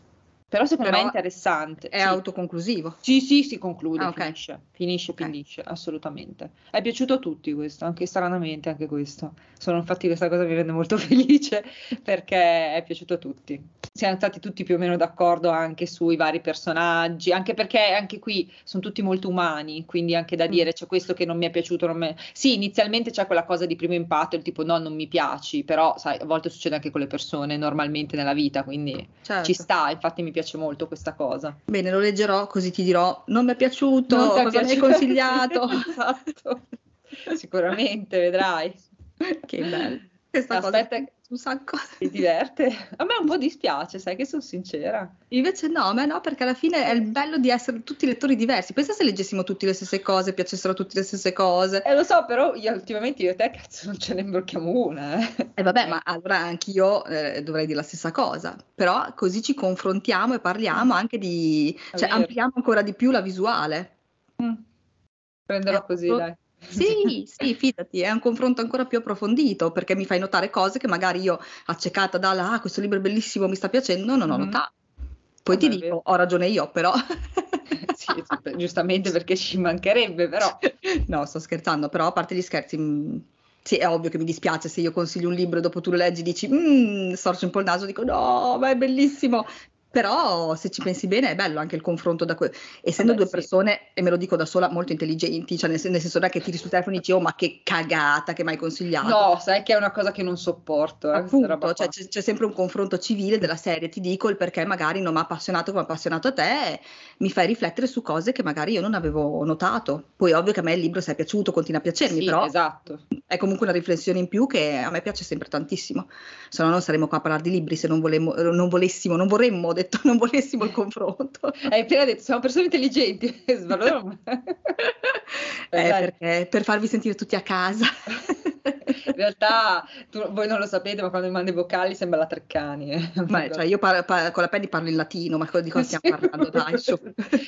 Però secondo Però me è interessante. È sì. autoconclusivo. Sì, sì, si conclude, ah, okay. finisce, finisce, okay. finisce, assolutamente. È piaciuto a tutti questo, anche stranamente anche questo. Sono infatti questa cosa mi rende molto felice perché è piaciuto a tutti. Siamo stati tutti più o meno d'accordo anche sui vari personaggi, anche perché anche qui sono tutti molto umani, quindi anche da mm. dire c'è questo che non mi è piaciuto. Non me... Sì, inizialmente c'è quella cosa di primo impatto, il tipo no, non mi piaci, però sai, a volte succede anche con le persone normalmente nella vita, quindi certo. ci sta, infatti mi piace piace molto questa cosa. Bene, lo leggerò così ti dirò, non mi è piaciuto, non cosa mi hai consigliato. esatto, sicuramente, vedrai. Che bello. Questa Aspetta, cosa un sacco. Ti diverte? A me un po' dispiace, sai che sono sincera. Invece no, a me no, perché alla fine è il bello di essere tutti lettori diversi. Pensa se leggessimo tutti le stesse cose, piacessero tutte le stesse cose. Eh lo so, però io ultimamente io e te cazzo non ce ne imbrocchiamo una. Eh, eh vabbè, ma allora anch'io eh, dovrei dire la stessa cosa. Però così ci confrontiamo e parliamo anche di... cioè ampliamo ancora di più la visuale. Mm. Prenderò eh, così, dai. Sì, sì, fidati, è un confronto ancora più approfondito perché mi fai notare cose che magari io, accecata dalla ah, questo libro è bellissimo, mi sta piacendo, non ho mm-hmm. notato. Poi Vabbè, ti dico, ho ragione io, però. sì, giustamente perché ci mancherebbe, però. No, sto scherzando, però a parte gli scherzi. Mh, mm, sì, è ovvio che mi dispiace se io consiglio un libro e dopo tu lo leggi e dici, mmm, storci un po' il naso, dico no, ma è bellissimo. Però se ci pensi bene è bello anche il confronto da que- essendo Vabbè, due persone, e me lo dico da sola, molto intelligenti, cioè nel, nel senso che tiri sul telefono e dici oh ma che cagata che mi hai consigliato. No, sai che è una cosa che non sopporto. Eh, Appunto, cioè, c'è, c'è, sempre un confronto civile della serie, ti dico il perché magari non mi ha appassionato come ha appassionato a te, mi fai riflettere su cose che magari io non avevo notato. Poi ovvio che a me il libro si è piaciuto, continua a piacermi, sì, però esatto. è comunque una riflessione in più che a me piace sempre tantissimo. Se no non saremmo qua a parlare di libri se non, volemmo, non volessimo, non vorremmo, detto non volessimo il confronto. Hai appena detto, siamo persone intelligenti. eh, perché, per farvi sentire tutti a casa. In realtà tu, voi non lo sapete, ma quando mi mandi vocali sembra la Treccani. Eh. Ma, cioè, io par- par- con la Penny parlo in latino, ma di cosa stiamo parlando? Dai,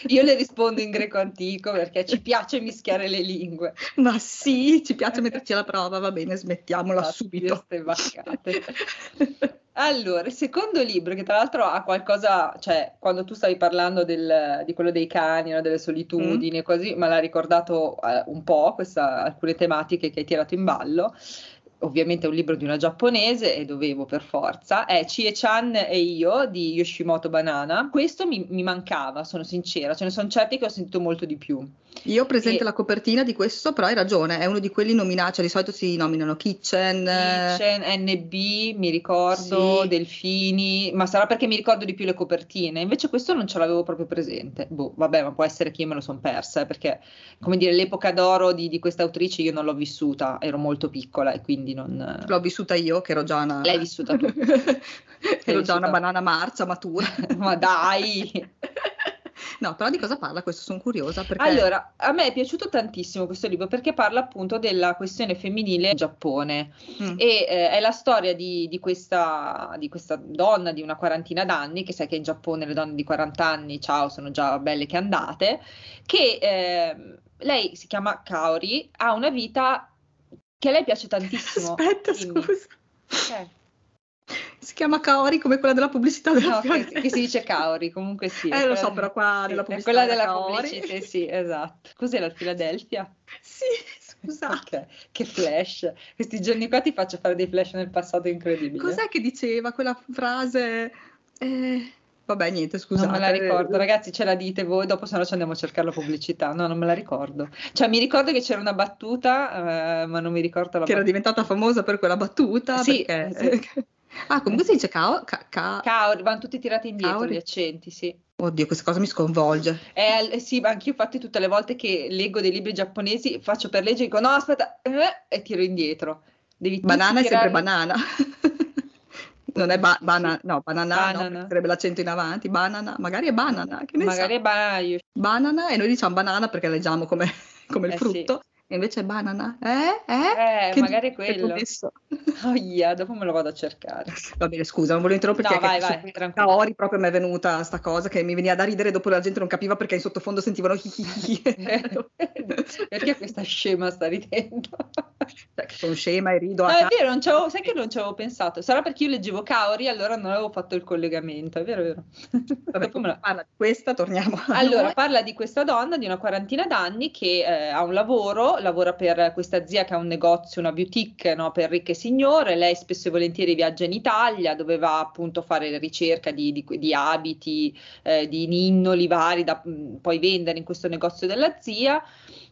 io le rispondo in greco antico perché ci piace mischiare le lingue. Ma sì, ci piace metterci alla prova, va bene, smettiamola Fatti subito. Queste vaccate. Allora, il secondo libro, che tra l'altro ha qualcosa, cioè quando tu stavi parlando del, di quello dei cani, no, delle solitudini mm. e così, me l'ha ricordato uh, un po', questa, alcune tematiche che hai tirato in ballo. ovviamente è un libro di una giapponese e dovevo per forza, è Chie-chan e io di Yoshimoto Banana. Questo mi, mi mancava, sono sincera, ce ne sono certi che ho sentito molto di più. Io ho presente e... la copertina di questo, però hai ragione, è uno di quelli nominati, cioè di solito si nominano Kitchen. Kitchen, NB, mi ricordo, sì. Delfini, ma sarà perché mi ricordo di più le copertine, invece questo non ce l'avevo proprio presente. Boh, vabbè, ma può essere che io me lo sono persa, eh, perché, come dire, l'epoca d'oro di, di questa autrice io non l'ho vissuta, ero molto piccola e quindi non... L'ho vissuta io, che ero già una... L'hai vissuta tu. ero già una banana marcia, matura. ma dai! No, però di cosa parla questo? Sono curiosa. Perché... Allora, a me è piaciuto tantissimo questo libro perché parla appunto della questione femminile in Giappone mm. e eh, è la storia di, di, questa, di, questa, donna di una quarantina d'anni, che sai che in Giappone le donne di 40 anni, ciao, sono già belle che andate, che eh, lei si chiama Kaori, ha una vita che a lei piace tantissimo. Aspetta, Dimmi. scusa. Okay. Si chiama Kaori come quella della pubblicità della no, che, che, si dice Kaori, comunque sì. Eh, lo so, però qua nella pubblicità quella della pubblicità, sì, esatto. Cos'era il Philadelphia? Sì, scusate. Okay. Che flash. Questi giorni qua ti faccio fare dei flash nel passato incredibili. Cos'è che diceva quella frase? Eh... Vabbè, niente, scusate. Non me la ricordo, ragazzi, ce la dite voi, dopo se no ci andiamo a cercare la pubblicità. No, non me la ricordo. Cioè, mi ricordo che c'era una battuta, eh, ma non mi ricordo la Che battuta. era diventata famosa per quella battuta. Sì, perché... sì. Ah, comunque si dice cao, ca, ca... Kaori, vanno tutti tirati indietro Kaori. gli accenti, sì. Oddio, questa cosa mi sconvolge. Eh, sì, ma anch'io infatti tutte le volte che leggo dei libri giapponesi faccio per leggere, dico no, aspetta, eh, e tiro indietro. Devi banana è sempre banana. non è ba- bana- no, banana, banana. No, sarebbe l'accento in avanti, banana, magari è banana, che ne magari sa? è banana. Banana e noi diciamo banana perché leggiamo come, come il eh, frutto. Sì. E invece banana, eh? Eh? eh che, magari è quello. Oh yeah, dopo me lo vado a cercare. Va bene, scusa, non volevo interrompere no, perché vai, vai, tranquillo. Ori proprio mi è venuta sta cosa che mi veniva da ridere dopo la gente non capiva perché in sottofondo sentivano Perché questa scema sta ridendo? Cioè, sono scema e rido. No, è vero, non sai che non ci avevo pensato. Sarà perché io leggevo Kaori, allora non avevo fatto il collegamento, è vero, è vero. Vabbè, la... parla di questa, torniamo. Allora, noi. parla di questa donna di una quarantina d'anni che eh, ha un lavoro, lavora per questa zia che ha un negozio, una boutique no, per ricche signore, lei spesso e volentieri viaggia in Italia dove va appunto a fare ricerca di, di, di abiti, eh, di ninnoli vari da mh, poi vendere in questo negozio della zia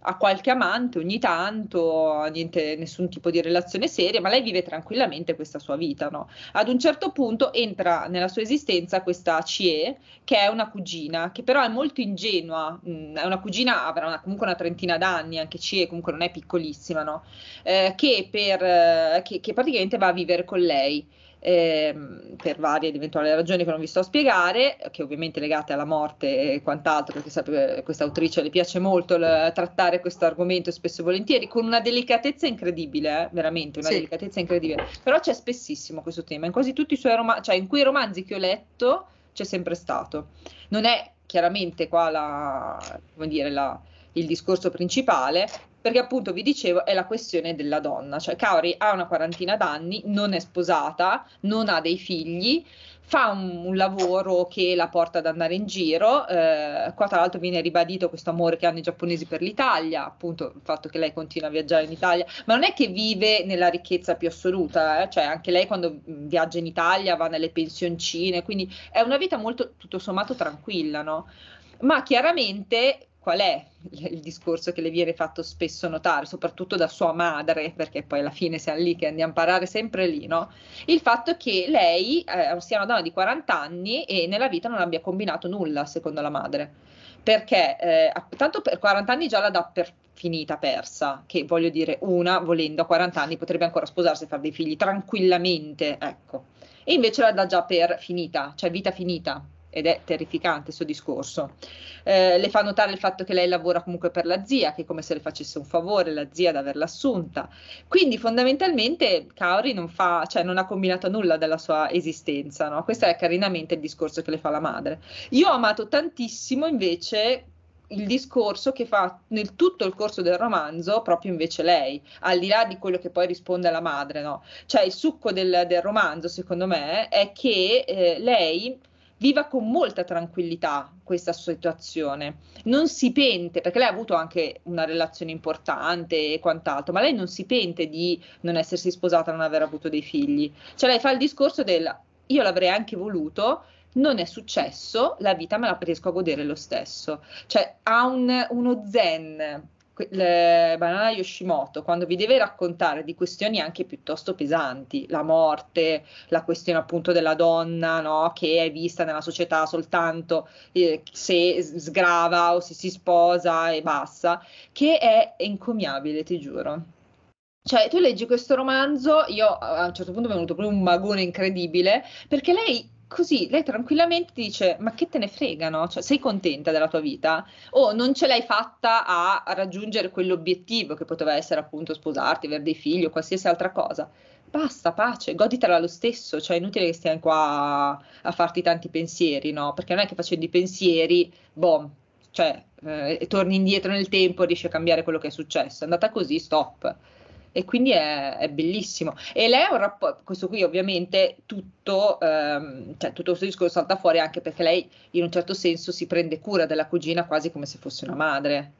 ha qualche amante ogni tanto, niente, nessun tipo di relazione seria, ma lei vive tranquillamente questa sua vita. No? Ad un certo punto entra nella sua esistenza questa Chie, che è una cugina, che però è molto ingenua, mh, mm, è una cugina, avrà una, comunque una trentina d'anni, anche Chie comunque non è piccolissima, no? eh, che, per, eh, che, che praticamente va a vivere con lei ehm, per varie ed eventuali ragioni che non vi sto a spiegare, che ovviamente legate alla morte e quant'altro, perché sapete, questa autrice le piace molto l- trattare questo argomento spesso e volentieri, con una delicatezza incredibile, eh? veramente una sì. delicatezza incredibile. Però c'è spessissimo questo tema, in quasi tutti i suoi romanzi, cioè in quei romanzi che ho letto c'è sempre stato. Non è chiaramente qua la, come dire, la, il discorso principale, perché appunto vi dicevo è la questione della donna, cioè Kaori ha una quarantina d'anni, non è sposata, non ha dei figli, fa un, un lavoro che la porta ad andare in giro, eh, qua tra l'altro viene ribadito questo amore che hanno i giapponesi per l'Italia, appunto il fatto che lei continua a viaggiare in Italia, ma non è che vive nella ricchezza più assoluta, eh? cioè anche lei quando viaggia in Italia va nelle pensioncine, quindi è una vita molto tutto sommato tranquilla, no? Ma chiaramente qual è il discorso che le viene fatto spesso notare, soprattutto da sua madre, perché poi alla fine siamo lì che andiamo a parare sempre lì, no? Il fatto che lei eh, sia una donna di 40 anni e nella vita non abbia combinato nulla, secondo la madre. Perché eh, tanto per 40 anni già la dà per finita, persa, che voglio dire, una volendo a 40 anni potrebbe ancora sposarsi e fare dei figli tranquillamente, ecco. E invece la dà già per finita, cioè vita finita, ed è terrificante questo discorso. Eh, le fa notare il fatto che lei lavora comunque per la zia, che è come se le facesse un favore la zia ad averla assunta. Quindi fondamentalmente Kaori non, fa, cioè, non ha combinato nulla della sua esistenza. No? Questo è carinamente il discorso che le fa la madre. Io ho amato tantissimo invece il discorso che fa nel tutto il corso del romanzo proprio invece lei, al di là di quello che poi risponde alla madre, no? Cioè il succo del, del romanzo, secondo me, è che eh, lei viva con molta tranquillità questa situazione. Non si pente, perché lei ha avuto anche una relazione importante e quant'altro, ma lei non si pente di non essersi sposata, non aver avuto dei figli. Cioè lei fa il discorso del io l'avrei anche voluto, non è successo, la vita me la riesco a godere lo stesso. Cioè ha un, uno zen le, Banana Yoshimoto, quando vi deve raccontare di questioni anche piuttosto pesanti, la morte, la questione appunto della donna, no, che è vista nella società soltanto eh, se sgrava o se si sposa e basta, che è encomiabile, ti giuro. Cioè, tu leggi questo romanzo, io a un certo punto mi è venuto proprio un magone incredibile, perché lei così lei tranquillamente dice: Ma che te ne frega, no? Cioè, sei contenta della tua vita? O non ce l'hai fatta a, raggiungere quell'obiettivo che poteva essere appunto sposarti, avere dei figli o qualsiasi altra cosa. Basta, pace, goditela lo stesso, cioè è inutile che stiamo qua a, a farti tanti pensieri, no? Perché non è che facendo i pensieri, boh, cioè, eh, torni indietro nel tempo e riesci a cambiare quello che è successo. È andata così, stop e quindi è, è, bellissimo. E lei ha un rapporto, questo qui ovviamente tutto, ehm, cioè tutto questo discorso salta fuori anche perché lei in un certo senso si prende cura della cugina quasi come se fosse una madre.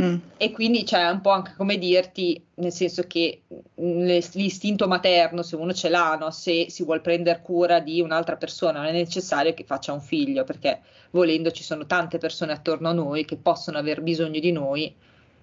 Mm. E quindi c'è un po' anche come dirti, nel senso che l'istinto materno, se uno ce l'ha, no? se si vuole prendere cura di un'altra persona, non è necessario che faccia un figlio, perché volendo ci sono tante persone attorno a noi che possono aver bisogno di noi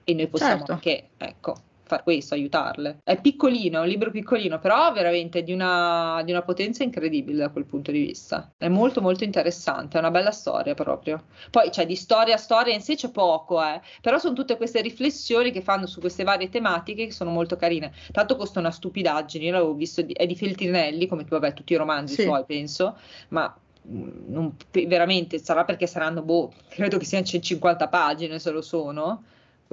e noi possiamo certo. anche, ecco, far questo, aiutarle. È piccolino, è un libro piccolino, però veramente di una, di una potenza incredibile da quel punto di vista. È molto molto interessante, è una bella storia proprio. Poi, cioè, di storia a storia in sé c'è poco, eh, però sono tutte queste riflessioni che fanno su queste varie tematiche che sono molto carine. Tanto costa una stupidaggine, io l'avevo visto, di, è di Feltrinelli, come vabbè, tutti i romanzi sì. suoi, penso, ma mm, non, veramente sarà perché saranno, boh, credo che siano 150 pagine se lo sono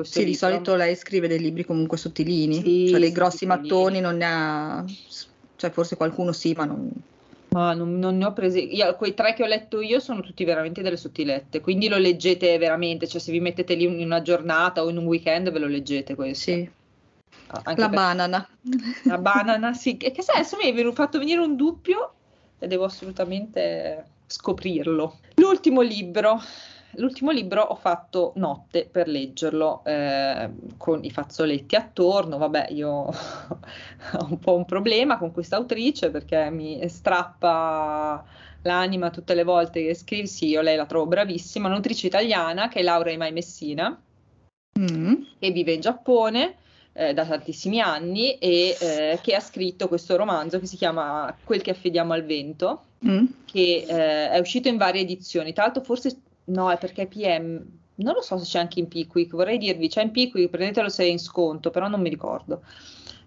sì, libro. di solito lei scrive dei libri comunque sottilini, sì, cioè dei grossi mattoni non ne ha, cioè forse qualcuno sì, ma non... Ma non, non ne ho presi, io, quei tre che ho letto io sono tutti veramente delle sottilette, quindi lo leggete veramente, cioè se vi mettete lì in una giornata o in un weekend ve lo leggete questo. Sì. Ah, la per... banana. La banana, sì, che, che adesso mi è fatto venire un dubbio e devo assolutamente scoprirlo. L'ultimo libro l'ultimo libro ho fatto notte per leggerlo eh, con i fazzoletti attorno. Vabbè, io ho un po' un problema con questa autrice perché mi strappa l'anima tutte le volte che scrive. Sì, io lei la trovo bravissima, un'autrice italiana che è Laura Imai Messina, mm. che vive in Giappone. Eh, da tantissimi anni e eh, che ha scritto questo romanzo che si chiama Quel che affidiamo al vento, mm. che eh, è uscito in varie edizioni. Tra l'altro, forse No, è perché PM, non lo so se c'è anche in Pickwick, vorrei dirvi, c'è in Pickwick, prendetelo se è in sconto, però non mi ricordo.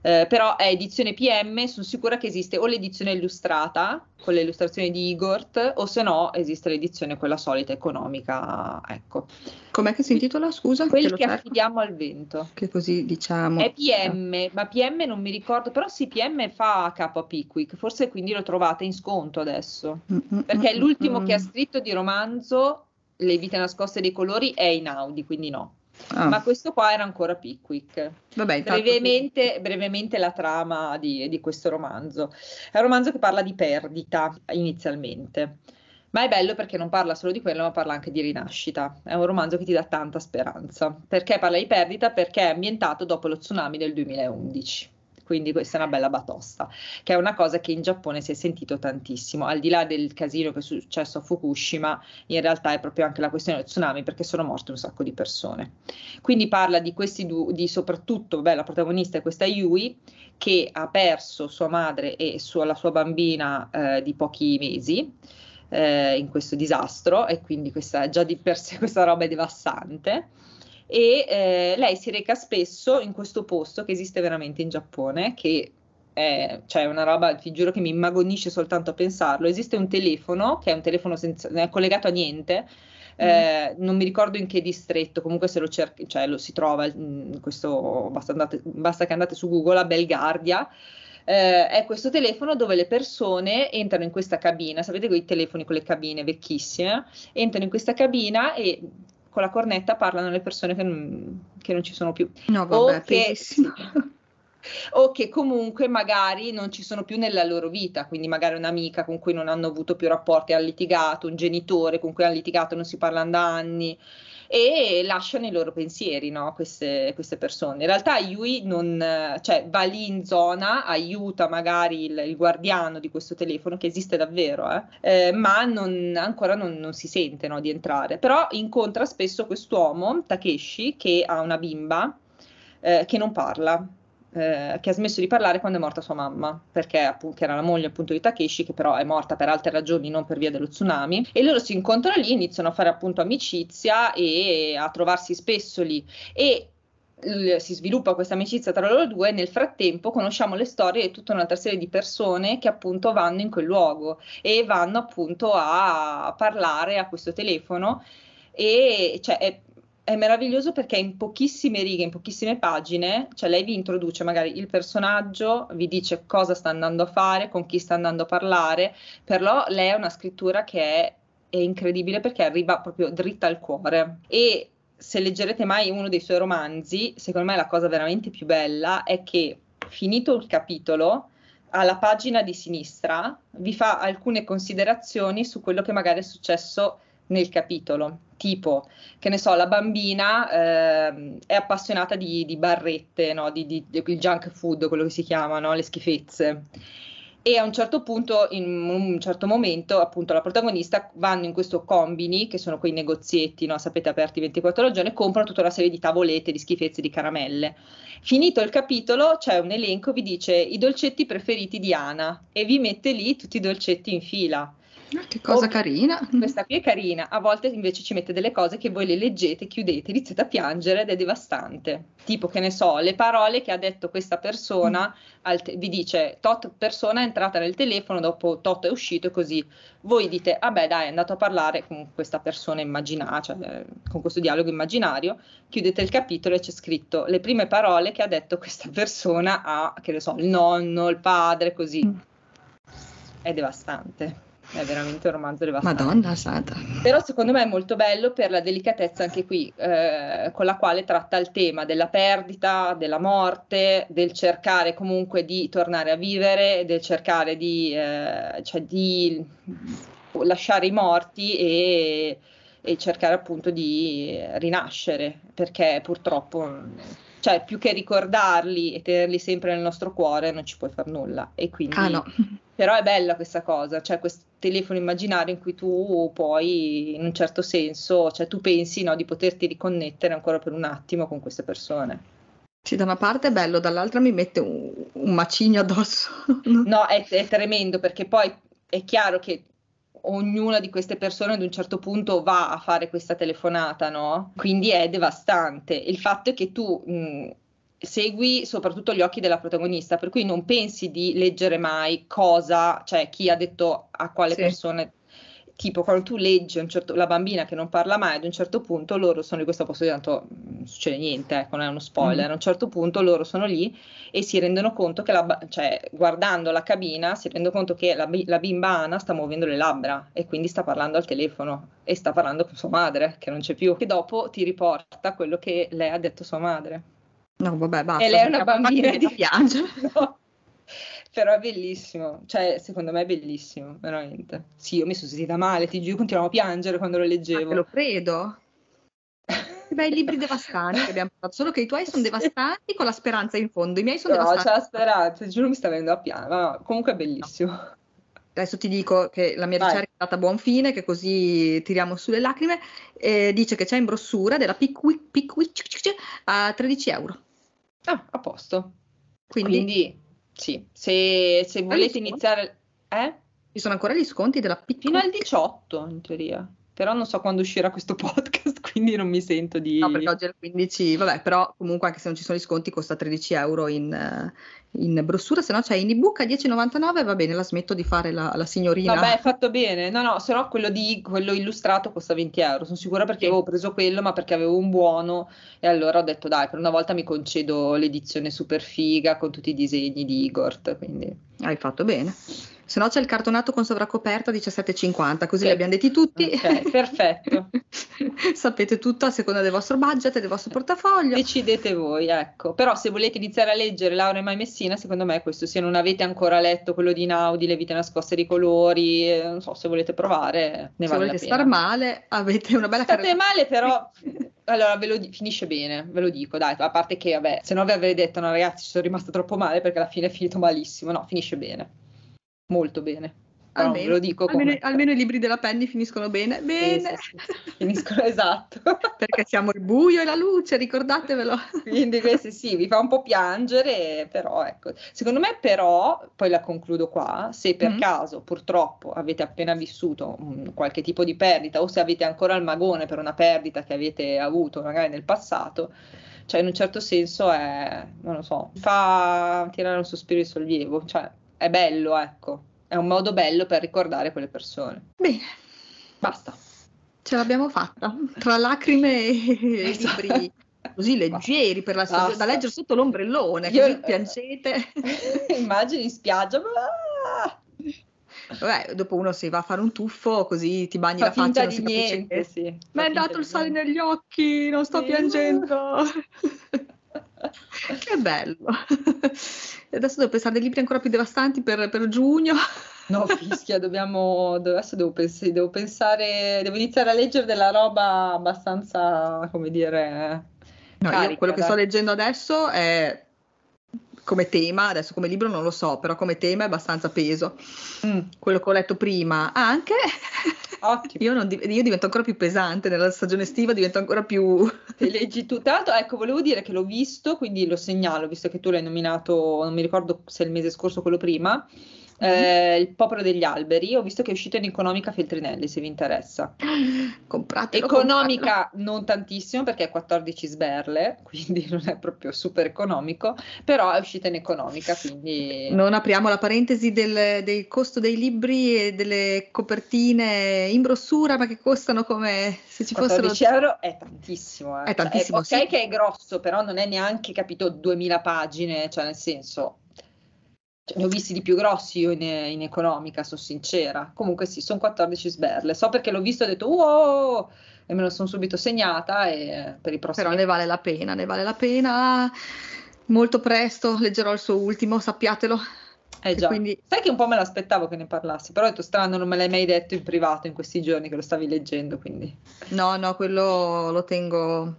Eh, però è edizione PM, sono sicura che esiste o l'edizione illustrata con le illustrazioni di Igort o se no esiste l'edizione quella solita economica, ecco. Com'è che si intitola, scusa? Quel che, che affidiamo al vento. Che così diciamo. È PM, ma PM non mi ricordo, però sì, PM fa capo a Pickwick, forse quindi lo trovate in sconto adesso, mm-hmm, perché è l'ultimo mm-hmm. che ha scritto di romanzo le vite nascoste dei colori è in Audi, quindi no. Ah. Ma questo qua era ancora Pickwick. Vabbè, brevemente, tu... brevemente, la trama di, di, questo romanzo. È un romanzo che parla di perdita inizialmente, ma è bello perché non parla solo di quello, ma parla anche di rinascita. È un romanzo che ti dà tanta speranza. Perché parla di perdita? Perché è ambientato dopo lo tsunami del 2011 quindi questa è una bella batosta, che è una cosa che in Giappone si è sentito tantissimo, al di là del casino che è successo a Fukushima, in realtà è proprio anche la questione del tsunami perché sono morte un sacco di persone. Quindi parla di questi due, di soprattutto, beh, la protagonista è questa Yui, che ha perso sua madre e sua, la sua bambina eh, di pochi mesi. Eh, in questo disastro e quindi questa, già di per sé questa roba è devastante e eh, lei si reca spesso in questo posto che esiste veramente in Giappone, che è cioè una roba, ti giuro che mi immagonisce soltanto a pensarlo. Esiste un telefono che è un telefono senza, non è collegato a niente. Mm. Eh, non mi ricordo in che distretto, comunque se lo cerchi, cioè lo si trova, mm, questo, basta, andate, basta che andate su Google a Belgardia, eh, è questo telefono dove le persone entrano in questa cabina, sapete quei telefoni con le cabine vecchissime, entrano in questa cabina e con la cornetta parlano le persone che non, che non ci sono più. No, vabbè, che, o che comunque magari non ci sono più nella loro vita, quindi magari un'amica con cui non hanno avuto più rapporti, hanno litigato, un genitore con cui hanno litigato, non si parlano da anni e lasciano i loro pensieri, no? queste, queste, persone. In realtà Yui non, cioè, va lì in zona, aiuta magari il, il guardiano di questo telefono, che esiste davvero, eh? Eh, ma non, ancora non, non, si sente no, di entrare. Però incontra spesso quest'uomo, Takeshi, che ha una bimba eh, che non parla eh, che ha smesso di parlare quando è morta sua mamma, perché appunto, era la moglie appunto di Takeshi, che però è morta per altre ragioni, non per via dello tsunami, e loro si incontrano lì, iniziano a fare appunto amicizia e a trovarsi spesso lì. E si sviluppa questa amicizia tra loro due, nel frattempo conosciamo le storie di tutta un'altra serie di persone che appunto vanno in quel luogo e vanno appunto a parlare a questo telefono. E cioè, è, è meraviglioso perché in pochissime righe, in pochissime pagine, cioè lei vi introduce magari il personaggio, vi dice cosa sta andando a fare, con chi sta andando a parlare, però lei ha una scrittura che è, è incredibile perché arriva proprio dritta al cuore. E se leggerete mai uno dei suoi romanzi, secondo me la cosa veramente più bella è che finito il capitolo, alla pagina di sinistra vi fa alcune considerazioni su quello che magari è successo nel capitolo, tipo, che ne so, la bambina eh, è appassionata di, di barrette, no? di, di, di, junk food, quello che si chiama, no? le schifezze. E a un certo punto, in un certo momento, appunto, la protagonista vanno in questo combini, che sono quei negozietti, no? sapete, aperti 24 ore al giorno, e comprano tutta una serie di tavolette, di schifezze, di caramelle. Finito il capitolo, c'è un elenco, vi dice i dolcetti preferiti di Ana, e vi mette lì tutti i dolcetti in fila che cosa o, carina. Questa qui è carina, a volte invece ci mette delle cose che voi le leggete, chiudete, iniziate a piangere ed è devastante. Tipo, che ne so, le parole che ha detto questa persona, te- vi dice tot persona è entrata nel telefono, dopo tot è uscito e così. Voi dite, vabbè ah dai, è andato a parlare con questa persona immaginaria, cioè, con questo dialogo immaginario, chiudete il capitolo e c'è scritto le prime parole che ha detto questa persona a, che ne so, il nonno, il padre, così. Mm. È devastante. È veramente un romanzo devastante. Madonna santa. Però secondo me è molto bello per la delicatezza anche qui, eh, con la quale tratta il tema della perdita, della morte, del cercare comunque di tornare a vivere, del cercare di, eh, cioè di lasciare i morti e, e cercare appunto di rinascere, perché purtroppo cioè più che ricordarli e tenerli sempre nel nostro cuore non ci puoi fare nulla e quindi ah, no. Però è bella questa cosa cioè questo telefono immaginario in cui tu puoi in un certo senso cioè tu pensi no, di poterti riconnettere ancora per un attimo con queste persone sì, da una parte è bello, dall'altra mi mette un, un macigno addosso. no, è, è tremendo perché poi è chiaro che ognuna di queste persone ad un certo punto va a fare questa telefonata, no? Quindi è devastante. Il fatto è che tu mh, segui soprattutto gli occhi della protagonista, per cui non pensi di leggere mai cosa, cioè chi ha detto a quale sì. persone tipo quando tu leggi certo, la bambina che non parla mai, ad un certo punto loro sono in questo posto di tanto non succede niente, ecco, non è uno spoiler, mm. a un certo punto loro sono lì e si rendono conto che, la, cioè, guardando la cabina, si rendono conto che la, la, bimba Ana sta muovendo le labbra e quindi sta parlando al telefono e sta parlando con sua madre, che non c'è più, che dopo ti riporta quello che lei ha detto a sua madre. No, vabbè, basta. E lei è una bambina di piangere. No però è bellissimo, cioè secondo me è bellissimo, veramente. Sì, io mi sono sentita male, ti giuro, continuavo a piangere quando lo leggevo. Ah, lo credo. Che bei libri devastanti che abbiamo fatto, solo che i tuoi sono devastanti con la speranza in fondo, i miei sono no, devastanti. No, c'è la speranza, giuro mi sta venendo a piangere, ma comunque è bellissimo. No. Adesso ti dico che la mia ricerca Vai. è andata a buon fine, che così tiriamo sulle lacrime. Eh, dice che c'è in brossura della Pickwick, Pickwick a 13 euro. Ah, a posto. Quindi, Quindi sì, se, se volete iniziare... Eh? Ci sono ancora gli sconti della piccola... Fino al 18 in teoria, però non so quando uscirà questo podcast, quindi non mi sento di... No, perché oggi è il 15, vabbè, però comunque anche se non ci sono gli sconti costa 13 euro in, in brossura, se no c'è in ebook a 10,99, va bene, la smetto di fare la, la signorina. Vabbè, hai fatto bene. No, no, se no quello, di, quello illustrato costa 20 euro. Sono sicura perché avevo preso quello, ma perché avevo un buono e allora ho detto dai, per una volta mi concedo l'edizione super figa con tutti i disegni di Igor. Quindi... Hai fatto bene se no c'è il cartonato con sovracoperta 17,50, così li abbiamo detti tutti. Ok, perfetto. Sapete tutto a seconda del vostro budget e del vostro portafoglio. Decidete voi, ecco. Però se volete iniziare a leggere Laura e Mai Messina, secondo me questo, se non avete ancora letto quello di Naudi, Le vite nascoste di colori, eh, non so, se volete provare, ne se vale volete star male, avete una bella State male, però allora ve lo di- finisce bene, ve lo dico, dai, a parte che vabbè, se no vi avrei detto no ragazzi, ci sono rimasta troppo male perché alla fine è finito malissimo. No, finisce bene molto bene. Almeno, lo dico almeno, almeno, i libri della Penny finiscono bene. Bene. Sì, sì, sì. Finiscono esatto. Perché siamo il buio e la luce, ricordatevelo. Quindi questi sì, vi fa un po' piangere, però ecco. Secondo me però, poi la concludo qua, se per mm-hmm. caso purtroppo avete appena vissuto un, qualche tipo di perdita o se avete ancora il magone per una perdita che avete avuto magari nel passato, cioè in un certo senso è, non lo so, fa tirare un sospiro di sollievo, cioè è bello, ecco, è un modo bello per ricordare quelle persone. Bene, basta. Ce l'abbiamo fatta, tra lacrime e esatto. libri così leggeri per la stagione, da leggere sotto l'ombrellone, Io, così piangete. Immagini in spiaggia, Vabbè, dopo uno si va a fare un tuffo, così ti bagni Fa la faccia. Di niente, sì. Mi è andato il sale negli occhi, non sto sì. piangendo. che bello. Adesso devo pensare a dei libri ancora più devastanti per, per giugno. No, fischia, dobbiamo, adesso devo, pens- devo, pensare, devo iniziare a leggere della roba abbastanza, come dire... No, carica, quello dai. che sto leggendo adesso è come tema, adesso come libro non lo so, però come tema è abbastanza peso. Mm. Quello che ho letto prima, anche io, non, io, divento ancora più pesante nella stagione estiva, divento ancora più... Te leggi tu. Tra l'altro, ecco, volevo dire che l'ho visto, quindi lo segnalo, visto che tu l'hai nominato, non mi ricordo se il mese scorso o quello prima. Mm-hmm. Eh, il popolo degli alberi. Ho visto che è uscito in economica Feltrinelli, se vi interessa. Compratelo. Economica compratelo. non tantissimo perché è 14 sberle, quindi non è proprio super economico, però è uscita in economica, quindi... Non apriamo la parentesi del, del costo dei libri e delle copertine in brossura, ma che costano come se ci 14 fossero... euro è tantissimo. Eh. È tantissimo, cioè, è, Ok sì. che è grosso, però non è neanche, capito, 2000 pagine, cioè nel senso cioè, ne ho visti di più grossi io in, in economica, sono sincera. Comunque sì, sono 14 sberle. So perché l'ho visto e ho detto wow! E me lo sono subito segnata e per i prossimi... Però ne vale la pena, ne vale la pena. Molto presto leggerò il suo ultimo, sappiatelo. Eh già, quindi... sai che un po' me l'aspettavo che ne parlassi, però ho detto strano, non me l'hai mai detto in privato in questi giorni che lo stavi leggendo, quindi... No, no, quello lo tengo...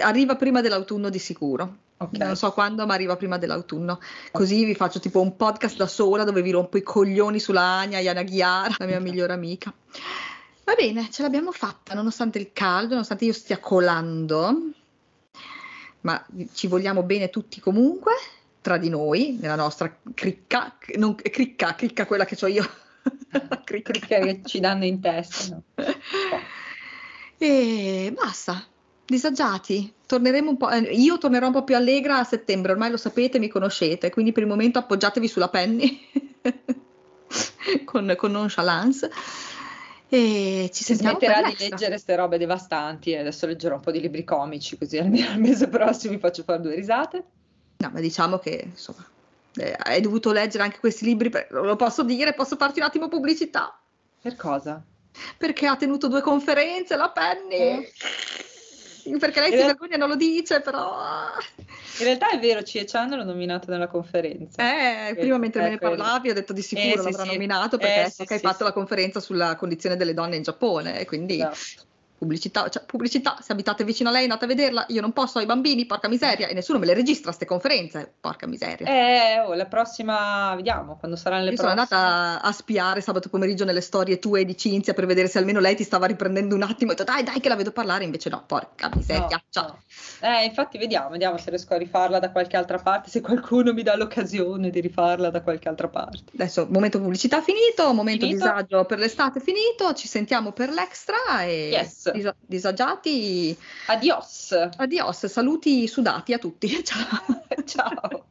Arriva prima dell'autunno di sicuro. Okay. Non so quando, ma arriva prima dell'autunno. Così vi faccio tipo un podcast da sola dove vi rompo i coglioni sulla Ania Yana Ghiara, la mia migliore amica. Va bene, ce l'abbiamo fatta, nonostante il caldo, nonostante io stia colando, ma ci vogliamo bene tutti comunque, tra di noi, nella nostra cricca, non, cricca, cricca quella che ho io. cricca. cricca che ci danno in testa. No? E basta, disagiati. Torneremo un po', eh, io tornerò un po' più allegra a settembre, ormai lo sapete, mi conoscete, quindi per il momento appoggiatevi sulla penny con, con nonchalance. E ci sentiamo smetterà di leggere queste robe devastanti e adesso leggerò un po' di libri comici così almeno al mese prossimo vi faccio fare due risate. No, ma diciamo che insomma eh, hai dovuto leggere anche questi libri, per, lo posso dire, posso farti un attimo pubblicità. Per cosa? Perché ha tenuto due conferenze, la Penny. Eh perché lei in si vergogna non lo dice, però... In realtà è vero, Cie Chan l'ho nominato nella conferenza. Eh, prima mentre me ne parlavi ho detto di sicuro eh, l'avrà sì, nominato perché eh, sì, hai fatto la conferenza sulla condizione delle donne in Giappone quindi... Esatto pubblicità, cioè, pubblicità, se abitate vicino a lei andate a vederla, io non posso, ho i bambini, porca miseria, e nessuno me le registra queste conferenze, porca miseria. Eh, oh, la prossima, vediamo, quando saranno le io prossime. sono andata a spiare sabato pomeriggio nelle storie tue di Cinzia per vedere se almeno lei ti stava riprendendo un attimo, e ho detto dai dai che la vedo parlare, invece no, porca miseria. No, no. Eh, infatti vediamo, vediamo se riesco a rifarla da qualche altra parte, se qualcuno mi dà l'occasione di rifarla da qualche altra parte. Adesso, momento pubblicità finito, momento finito. disagio per l'estate finito, ci sentiamo per l'extra e yes. Dis- assaggiati. Adios. Adios, saluti sudati a tutti. Ciao. Ciao.